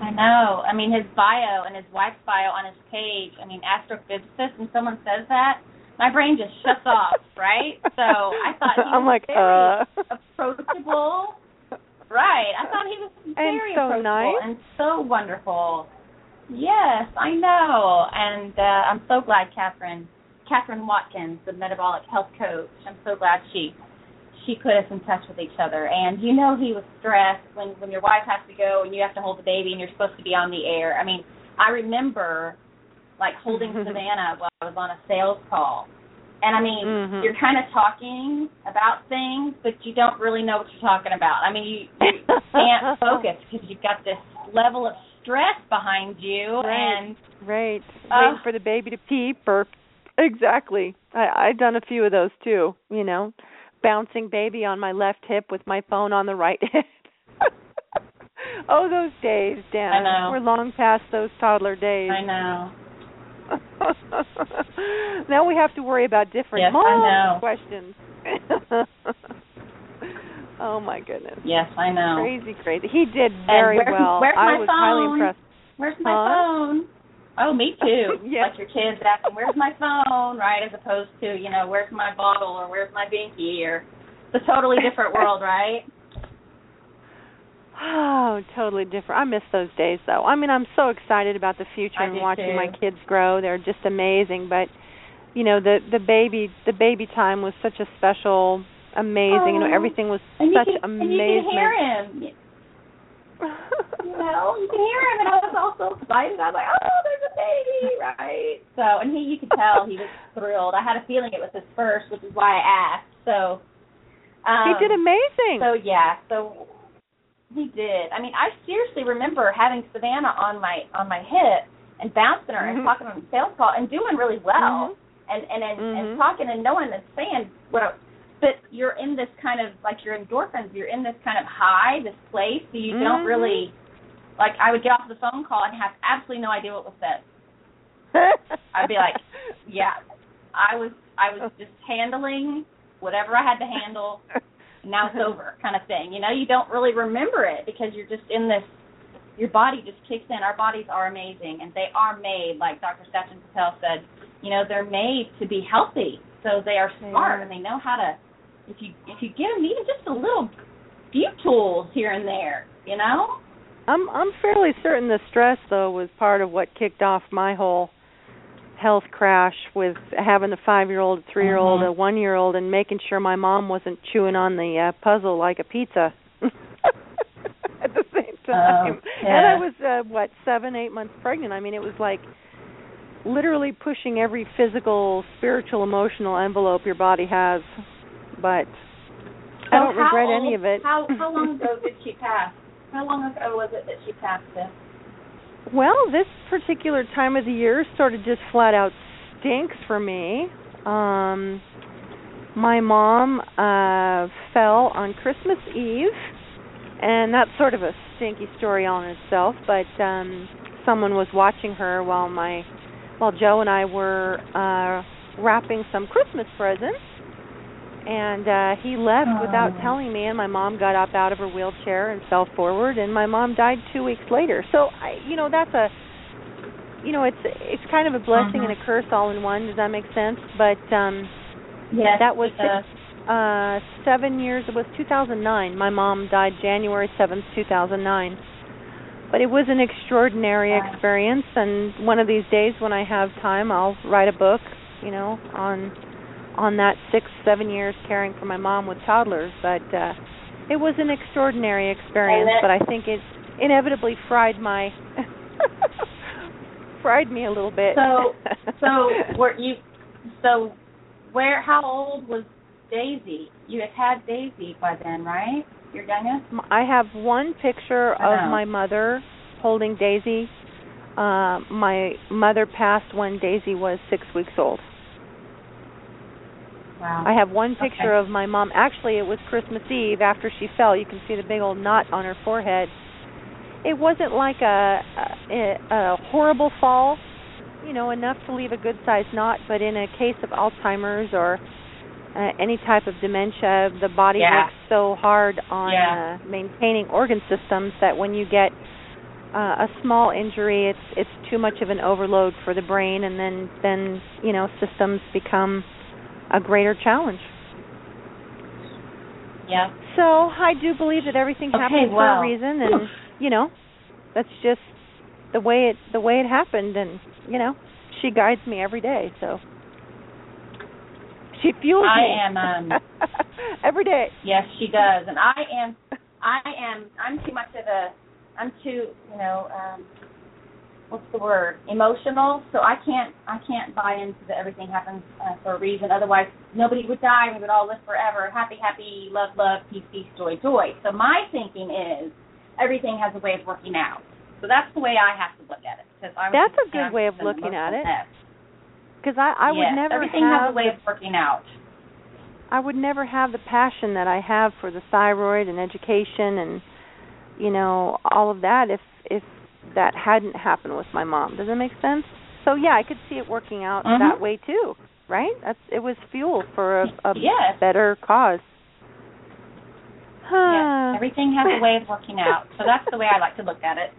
I know. I mean, his bio and his wife's bio on his page. I mean, astrophysicist, and someone says that, my brain just shuts off, right? So I thought he was I'm like, very uh. approachable. Right. I thought he was very and so approachable nice. and so wonderful. Yes, I know. And uh, I'm so glad Catherine, Catherine Watkins, the metabolic health coach. I'm so glad she she put us in touch with each other. And you know he was stressed when when your wife has to go and you have to hold the baby and you're supposed to be on the air. I mean, I remember like holding Savannah while I was on a sales call. And I mean, Mhm. you're kind of talking about things, but you don't really know what you're talking about. I mean, you, you can't focus because you've got this level of stress behind you, Right. and Right. Uh, Waiting for the baby to peep or exactly. I I've done a few of those too, you know. Bouncing baby on my left hip with my phone on the right hip. oh, those days, Dan. I know. We're long past those toddler days. I know. now we have to worry about different Yes, I mom know. questions. oh my goodness. Yes, I know. Crazy, crazy. He did very where's- well. where's I my was highly phone? impressed. Where's my Huh? phone? Oh, me too. Yeah. Like your kids asking, "Where's my phone?" Right, as opposed to, you know, "Where's my bottle?" or "Where's my binky?" or it's a totally different world, right? Oh, totally different. I miss those days though. I mean, I'm so excited about the future I and watching too. my kids grow. They're just amazing, but you know, the the baby the baby time was such a special amazing. You know, Oh. everything was And you such can, and you can hear him. You know, you can hear him, and I was all so excited. I was like, "Oh, there's a baby!" Right? So, and he, you could tell he was thrilled. I had a feeling it was his first, which is why I asked. So, um, he did amazing. So yeah, so he did. I mean, I seriously remember having Savannah on my on my hip and bouncing her Mhm. and talking on the sales call and doing really well, Mhm. and and and, and Mhm. talking and knowing and saying what. I, but you're in this kind of like your endorphins. You're in this kind of high, this place, so you don't Mhm. really like. I would get off the phone call and have absolutely no idea what was said. I'd be like, Yeah, I was I was just handling whatever I had to handle now it's over kind of thing. You know, you don't really remember it because you're just in this your body just kicks in. Our bodies are amazing and they are made, like Dr. Sachin Patel said, you know, they're made to be healthy. So they are mm-hmm. smart are. and they know how to if you if you give them even just a little few tools here and there, you know? I'm I'm fairly certain the stress though was part of what kicked off my whole health crash with having a five year old, three year old, a one year old, and making sure my mom wasn't chewing on the uh, puzzle like a pizza at the same time. yeah. And I was uh, what seven, eight months pregnant. I mean, it was like literally pushing every physical, spiritual, emotional envelope your body has. But I don't regret old- any of it. How how long ago did she pass? How long ago was it that she passed this? Well, this particular time of the year sort of just flat out stinks for me. Um my mom uh fell on Christmas Eve and that's sort of a stinky story all in itself, but um someone was watching her while my while Joe and I were uh wrapping some Christmas presents and uh he left without Oh. telling me and my mom got up out of her wheelchair and fell forward and my mom died 2 weeks later. So I you know that's a you know it's it's kind of a blessing and a curse all in one. Does that make sense? But um Yes. that was does. uh 7 years it was 2009. My mom died January 7th, 2009. But it was an extraordinary Wow. experience and one of these days when I have time I'll write a book, you know, on on that 6 7 years caring for my mom with toddlers, but uh it was an extraordinary experience, that- but I think it inevitably fried my fried me a little bit. So so were you so where how old was Daisy? You had had Daisy by then, right? Your youngest? I have one picture of my mother holding Daisy. Uh, my mother passed when Daisy was six weeks old. Wow. I have one picture Okay. of my mom. Actually, it was Christmas Eve after she fell. You can see the big old knot on her forehead. It wasn't like a a, a horrible fall, you know, enough to leave a good-sized knot. But in a case of Alzheimer's or uh, any type of dementia, the body Yeah. works so hard on Yeah. uh, maintaining organ systems that when you get uh, a small injury, it's it's too much of an overload for the brain, and then then you know systems become a greater challenge. yeah. So I do believe that everything Okay, happens for a reason, and you know, that's just the way it the way it happened, and you know, she guides me every day. So she fuels I me. am, um, every day. Yes, she does. And I am I am I'm too much of a I'm too, you know, um what's the word? Emotional. So I can't I can't buy into that everything happens uh, for a reason. Otherwise nobody would die, we would all live forever. Happy, happy, love, love, peace, peace, joy, joy. So my thinking is everything has a way of working out. So that's the way I have to look at it. Because I That's a good way of looking at it. Because I I would Yes, never everything have has a way of working out. I would never have the passion that I have for the thyroid and education and you know all of that if if that hadn't happened with my mom. Does that make sense? So yeah, I could see it working out Mhm. that way too, right? That's it was fuel for a, a Yes. better cause. Yes, everything has a way of working out. So that's the way I like to look at it.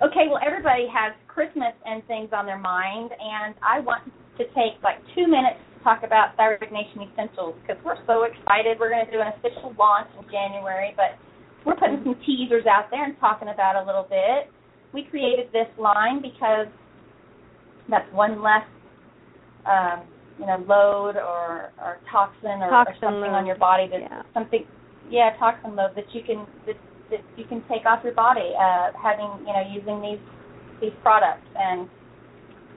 Okay, well, everybody has Christmas and things on their mind, and I want to take like two minutes to talk about Thyroid Nation Essentials because we're so excited. We're going to do an official launch in January, but we're putting some teasers out there and talking about a little bit. We created this line because that's one less um, you know load or or toxin or, Toxin or something load. on your body that Yeah. something yeah toxin load that you can that, that you can take off your body uh having you know using these these products and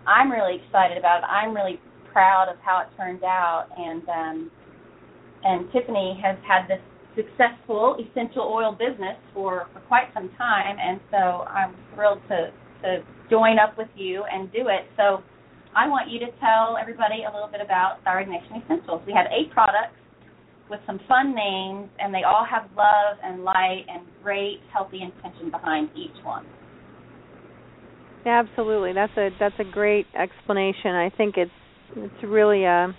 I'm really excited about it. I'm really proud of how it turned out and um and Tiffany has had this successful essential oil business for, for quite some time and so I'm thrilled to to join up with you and do it. So I want you to tell everybody a little bit about Thyroid Nation Essentials. We have eight products with some fun names, and they all have love and light and great healthy intention behind each one. Absolutely. That's a that's a great explanation. I think it's it's really a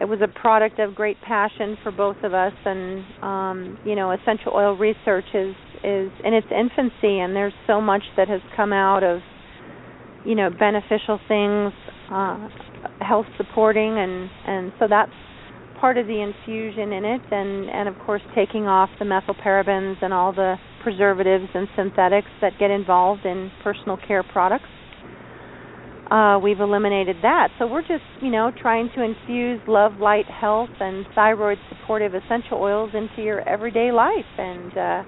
it was a product of great passion for both of us and um you know essential oil research is is in its infancy and there's so much that has come out of you know beneficial things uh health supporting and and so that's part of the infusion in it and and of course taking off the methylparabens and all the preservatives and synthetics that get involved in personal care products uh, we've eliminated that. So we're just, you know, trying to infuse love, light, health, and thyroid supportive essential oils into your everyday life, and uh,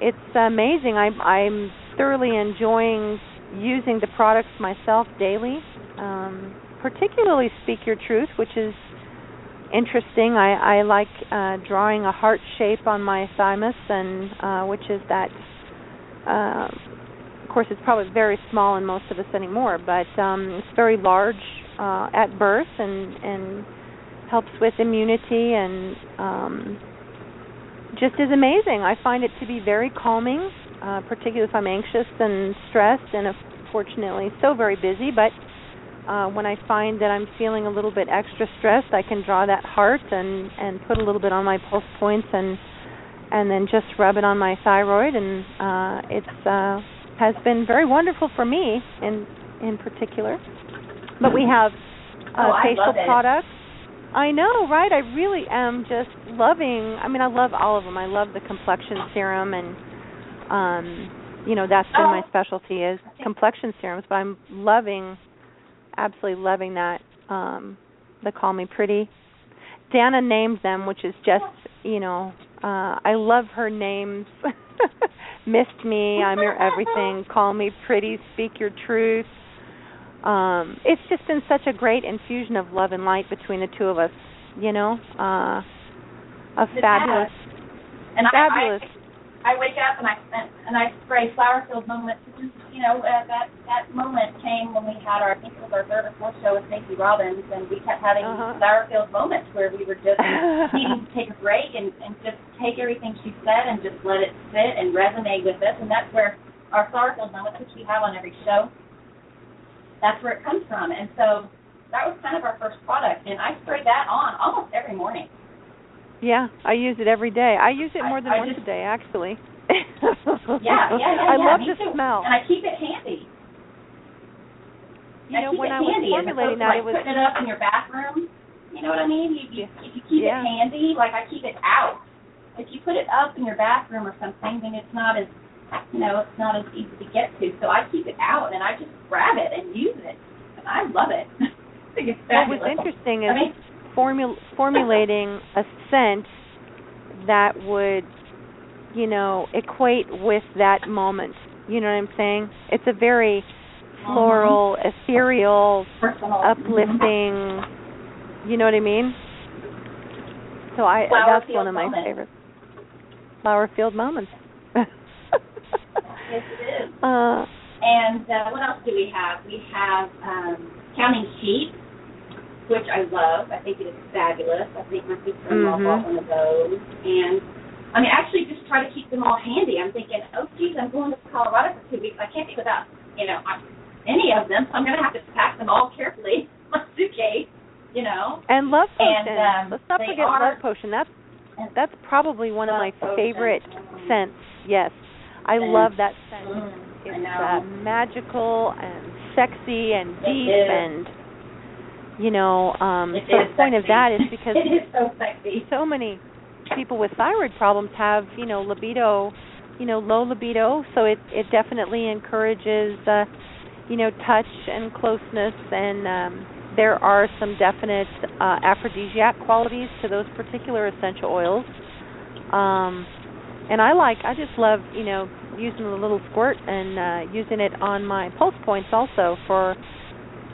it's amazing. I'm I'm thoroughly enjoying using the products myself daily. Um, particularly, Speak Your Truth, which is interesting. I I like uh, drawing a heart shape on my thymus, and uh, which is that. Uh, course, it's probably very small in most of us anymore, but um, it's very large uh, at birth and and helps with immunity and um, just is amazing. I find it to be very calming, uh, particularly if I'm anxious and stressed, and unfortunately so very busy. But uh, when I find that I'm feeling a little bit extra stressed, I can draw that heart and and put a little bit on my pulse points and and then just rub it on my thyroid, and uh, it's uh, has been very wonderful for me in in particular. But we have uh, Oh, facial products. I know, right? I really am just loving. I mean, I love all of them. I love the complexion serum, and um, you know that's been my Oh. specialty is complexion serums. But I'm loving, absolutely loving that. Um, the Call Me Pretty. Danna named them, which is just you know, uh, I love her names. Missed me, I'm your everything. Call me pretty, speak your truth. Um, it's just been such a great infusion of love and light between the two of us. You know, uh, a fabulous, And fabulous. I, I, I wake up and I and, and I spray flower filled moments. Is, you know, uh, that that moment came when we had our I think it was our third or fourth show with Stacey Robbins, and we kept having Uh-huh. flower filled moments where we were just needing to take a break and, and just take everything she said and just let it sit and resonate with us. And that's where our flower filled moments, which we have on every show, that's where it comes from. And so that was kind of our first product, and I spray that on almost every morning. Yeah, I use it every day. I use it I- more than I once just- a day, actually. Yeah, yeah, yeah. I yeah, love the too. smell. and I keep it handy. You know, keep when I was formulating that, like, it was putting it up in your bathroom. You know what I mean? You, you, Yeah. If you keep Yeah. it handy, like I keep it out. If you put it up in your bathroom or something, then it's not as, you know, it's not as easy to get to. So I keep it out and I just grab it and use it, and I love it. I think it's what was interesting is I mean, formul- formulating a scent that would, you know, equate with that moment. You know what I'm saying? It's a very floral, ethereal, personal, uplifting. You know what I mean? So I Flower that's one of my moment. favorites. Flower field moments. Yes, it is. uh, And uh, what else do we have? We have um, Counting Sheep, which I love. I think it is fabulous. I think my sister-in-law Mhm. bought one of those. And I mean, actually, just try to keep them all handy. I'm thinking, oh, geez, I'm going to Colorado for two weeks. I can't be without, you know, any of them. So I'm going to have to pack them all carefully in my suitcase, you know. and love potion. And, um, Let's not forget are- love potion. That's that's probably one of my Potion. favorite scents. Yes, I love that scent. Mm, It's uh, magical and sexy and It deep is. and you know. Um, It so the point of that is because it is so sexy. so many people with thyroid problems have you know libido, you know low libido. So it it definitely encourages uh, you know touch and closeness and um, there are some definite uh, aphrodisiac qualities to those particular essential oils. Um, and I like, I just love, you know, using a little squirt and uh, using it on my pulse points also for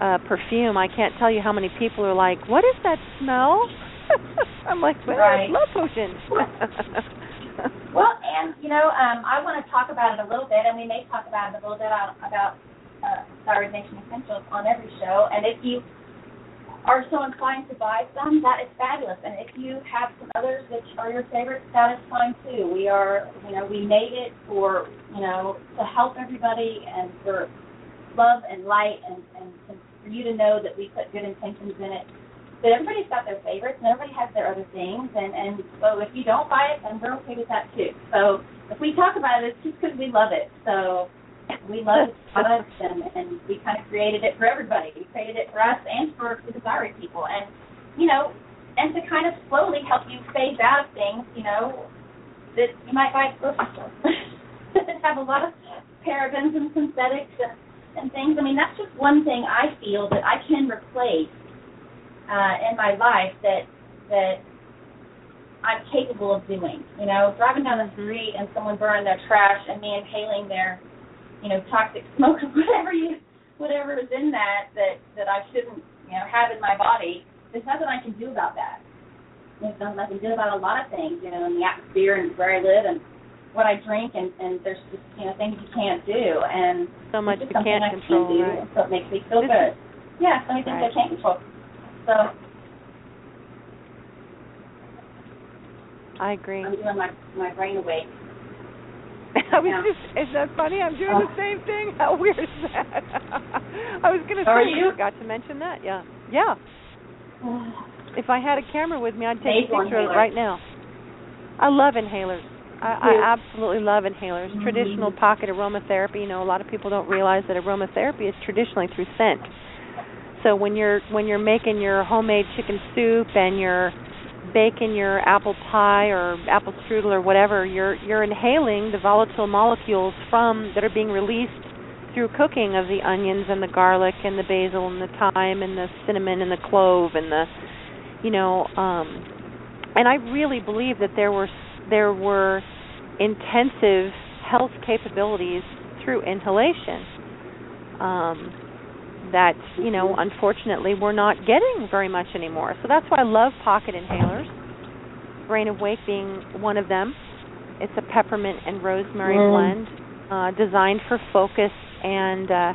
uh, perfume. I can't tell you how many people are like, "What is that smell?" I'm like, well, right. love potion. well, and you know, um, I want to talk about it a little bit, and we may talk about it a little bit about, about uh, Thyroid Nation Essentials on every show. And if you are so inclined to buy some, that is fabulous. And if you have some others which are your favorites, that is fine too. We are, you know, we made it for, you know, to help everybody and for love and light and, and, and for you to know that we put good intentions in it. But everybody's got their favorites and everybody has their other things. And, and so if you don't buy it, then we're okay with that too. So if we talk about it, it's just because we love it. So we love product and, and we kind of created it for everybody. We created it for us and for the thyroid people. And, you know, and to kind of slowly help you phase out of things, you know, that you might buy at grocery store that have a lot of parabens and synthetics and, and things. I mean, that's just one thing I feel that I can replace uh, in my life that that I'm capable of doing. You know, driving down the street and someone burning their trash and me inhaling their you know, toxic smoke or whatever you whatever is in that that that I shouldn't, you know, have in my body. There's nothing I can do about that. There's nothing I can do about a lot of things, you know, in the atmosphere and where I live and what I drink and and there's just you know things you can't do and so much you can't I control. Can do, right. So it makes me feel this good. Yeah, so many things right. I can't control. So I agree. I'm doing my my brain awake. I was Yeah. just, is that funny? I'm doing the uh. same thing. How weird is that? I was going to Are say, you? forgot to mention that. Yeah. Yeah. If I had a camera with me, I'd take a picture of it right now. I love inhalers. I, I absolutely love inhalers. Traditional pocket aromatherapy. You know, a lot of people don't realize that aromatherapy is traditionally through scent. So when you're when you're making your homemade chicken soup and you're baking your apple pie or apple strudel or whatever, you're you're inhaling the volatile molecules from that are being released through cooking of the onions and the garlic and the basil and the thyme and the cinnamon and the clove and the you know um and I really believe that there were there were intensive health capabilities through inhalation um that you know unfortunately we're not getting very much anymore. So that's why i love pocket inhalers. Brain awake being one of them. It's a peppermint and rosemary Mm. blend uh designed for focus and uh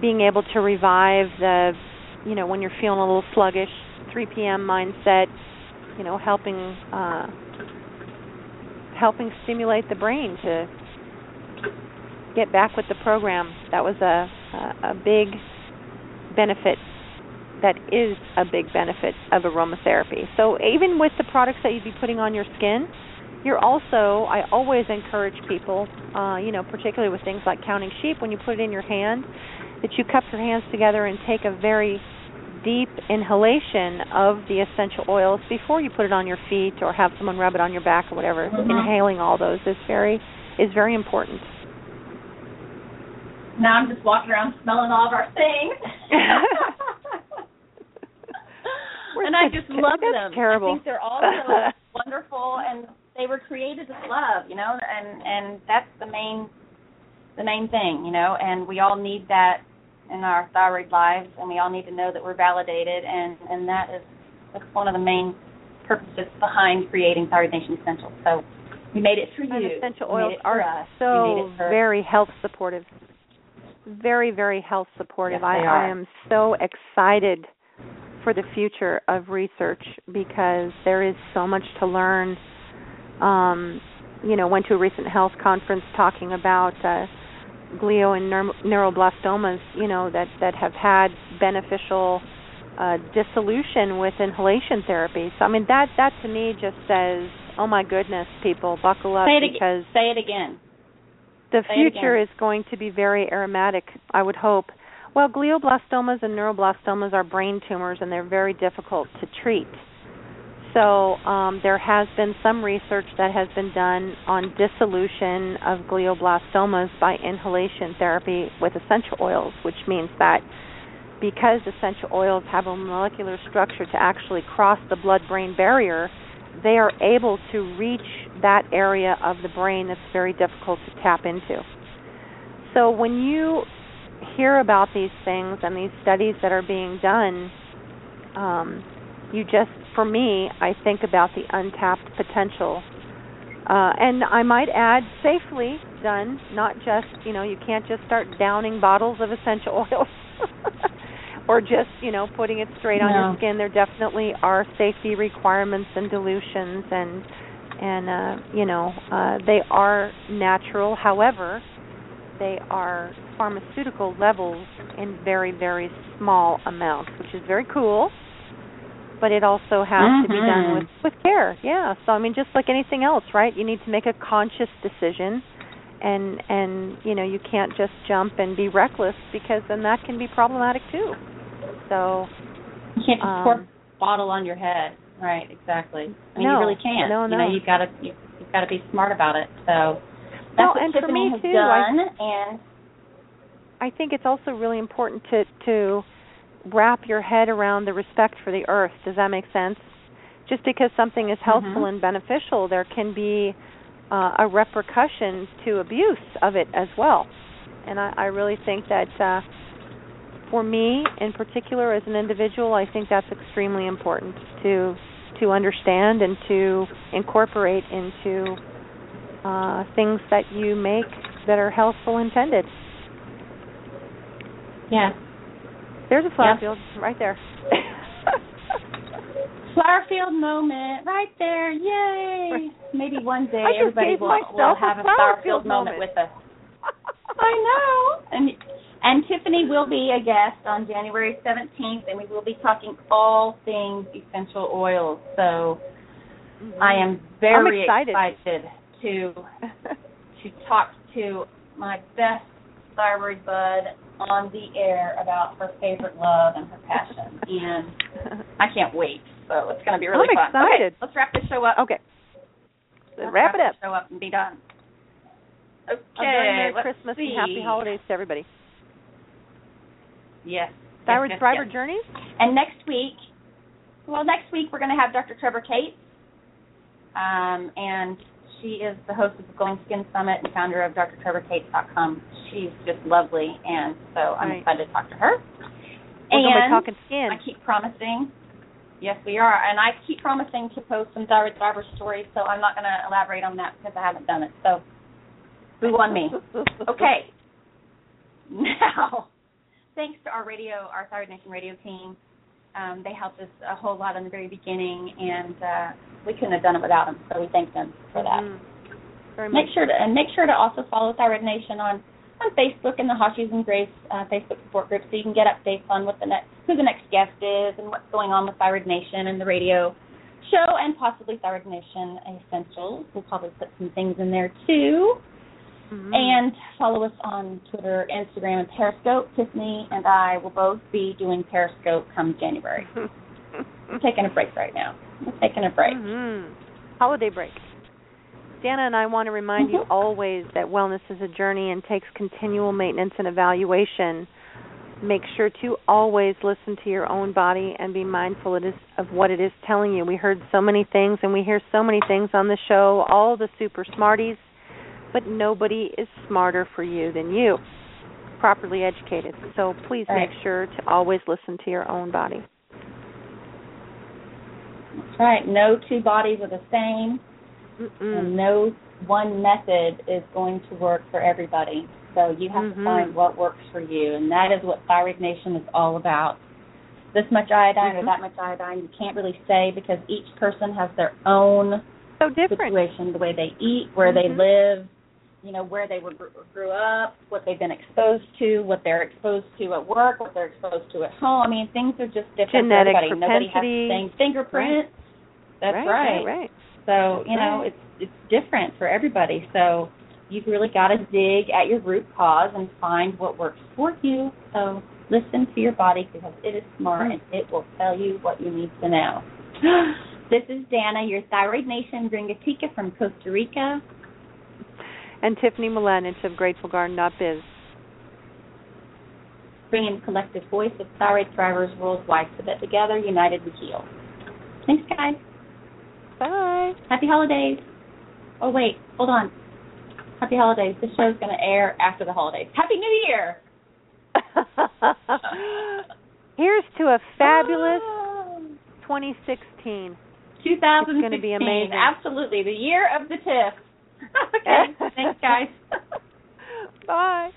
being able to revive the you know when you're feeling a little sluggish 3 p.m mindset you know helping uh helping stimulate the brain to get back with the program. That was a a, a big benefit. That is a big benefit of aromatherapy. So even with the products that you'd be putting on your skin, you're also I always encourage people, uh, you know, particularly with things like counting sheep, when you put it in your hand, that you cup your hands together and take a very deep inhalation of the essential oils before you put it on your feet or have someone rub it on your back or whatever. Mhm. Inhaling all those is very is very important. now I'm just walking around smelling all of our things. And I just love them. terrible. I think they're all so wonderful, and they were created with love, you know, and and that's the main the main thing, you know, and we all need that in our thyroid lives, and we all need to know that we're validated, and and that is that's one of the main purposes behind creating Thyroid Nation Essentials. So we made it for And you. essential We made oils are us. so made it for very health supportive. Very, very health supportive. Yes, I, I am so excited for the future of research because there is so much to learn. Um, you know, went to a recent health conference talking about uh, glio and neuro- neuroblastomas. You know that that have had beneficial uh, dissolution with inhalation therapy. So I mean that that to me just says, oh my goodness, people buckle up say it because again. Say it again. the Say future again. is going to be very aromatic, I would hope. Well, glioblastomas and neuroblastomas are brain tumors and they're very difficult to treat. So, um, there has been some research that has been done on dissolution of glioblastomas by inhalation therapy with essential oils, which means that because essential oils have a molecular structure to actually cross the blood brain barrier, they are able to reach that area of the brain that's very difficult to tap into. So when you hear about these things and these studies that are being done, um, you just, for me, I think about the untapped potential. Uh, and I might add, safely done, not just, you know, you can't just start downing bottles of essential oils. or just you know putting it straight on no. your skin there definitely are safety requirements and dilutions and and uh you know uh they are natural however they are pharmaceutical levels in very very small amounts which is very cool but it also has mm-hmm. to be done Mm-hmm. with with care yeah so i mean just like anything else right you need to make a conscious decision and and you know you can't just jump and be reckless because then that can be problematic too so you can't just um, pour a bottle on your head. Right, exactly. I mean, no, you really can't. No, no. You know, you've got to you, you've got to be smart about it. So that's well, what and Tiffany for me has too, done. I, and I think it's also really important to to wrap your head around the respect for the earth. Does that make sense? Just because something is helpful Mhm. and beneficial, there can be uh, a repercussion to abuse of it as well. And I, I really think that uh, for me in particular as an individual, I think that's extremely important to to understand and to incorporate into uh, things that you make that are healthful intended. yeah, There's a flower field right there. flower field moment right there. Yay! Maybe one day everybody will, will have a flower field moment moment. with us. I know. And and Tiffany will be a guest on January 17th, and we will be talking all things essential oils. So I mm-hmm. am very excited. to to talk to my best thyroid bud on the air about her favorite love and her passion, and I can't wait. So it's going to be really I'm fun. excited. Okay, let's wrap this show up. okay. Let's wrap it up. Show up and be done. Okay. Merry Christmas see. and Happy Holidays to everybody. Yes. Thyroid yes, Thriver yes. Journeys? And next week, well, next week we're going to have Dr. Trevor Cates, um, and she is the host of the Glowing Skin Summit and founder of drtrevorcates.com. She's just lovely, and so I'm Right. excited to talk to her. We're and talking skin. I keep promising. Yes, we are, and I keep promising to post some thyroid thriver stories. So I'm not going to elaborate on that because I haven't done it. So, who on me? Okay. Now, thanks to our radio, our Thyroid Nation radio team. Um, they helped us a whole lot in the very beginning, and uh, we couldn't have done it without them. So we thank them for that. Mhm. Very Make sure to and make sure to also follow Thyroid Nation on on Facebook and the Hashi's and Graves uh, Facebook support group, so you can get updates on what the next who the next guest is and what's going on with Thyroid Nation and the radio show and possibly Thyroid Nation Essentials. We'll probably put some things in there too. Mhm. And follow us on Twitter, Instagram, and Periscope. Tiffany and I will both be doing Periscope come January. I'm taking a break right now. I'm taking a break. Mhm. Holiday break. Danna and I want to remind you Mhm. always that wellness is a journey and takes continual maintenance and evaluation. Make sure to always listen to your own body and be mindful it is, of what it is telling you. We heard so many things and we hear so many things on the show, all the super smarties, but nobody is smarter for you than you, properly educated. So please Right. make sure to always listen to your own body. That's right. No two bodies are the same. Mm-mm. and no one method is going to work for everybody. So you have Mhm. to find what works for you, and that is what Thyroid Nation is all about. This much iodine Mhm. or that much iodine, you can't really say because each person has their own So different. situation, the way they eat, where they Mhm. live, you know, where they were grew up, what they've been exposed to, what they're exposed to at work, what they're exposed to at home. I mean, things are just different Genetic for everybody. Nobody has propensity. the same fingerprint. That's right, right. right, right. So you know it's it's different for everybody. So you've really got to dig at your root cause and find what works for you. So listen to your body because it is smart and it will tell you what you need to know. this is Danna, your Thyroid Nation Gringatica from Costa Rica. And Tiffany Mladinich of GratefulGarden.biz. bringing the collective voice of thyroid thrivers worldwide so that together, united, we heal. Thanks, guys. Bye. Happy holidays. Oh, wait, hold on. Happy holidays. This show's going to air after the holidays. Happy New Year! Here's to a fabulous Ah. 2016. 2016. It's gonna be amazing. Absolutely. The year of the TIFF. okay. Thanks, guys. Bye.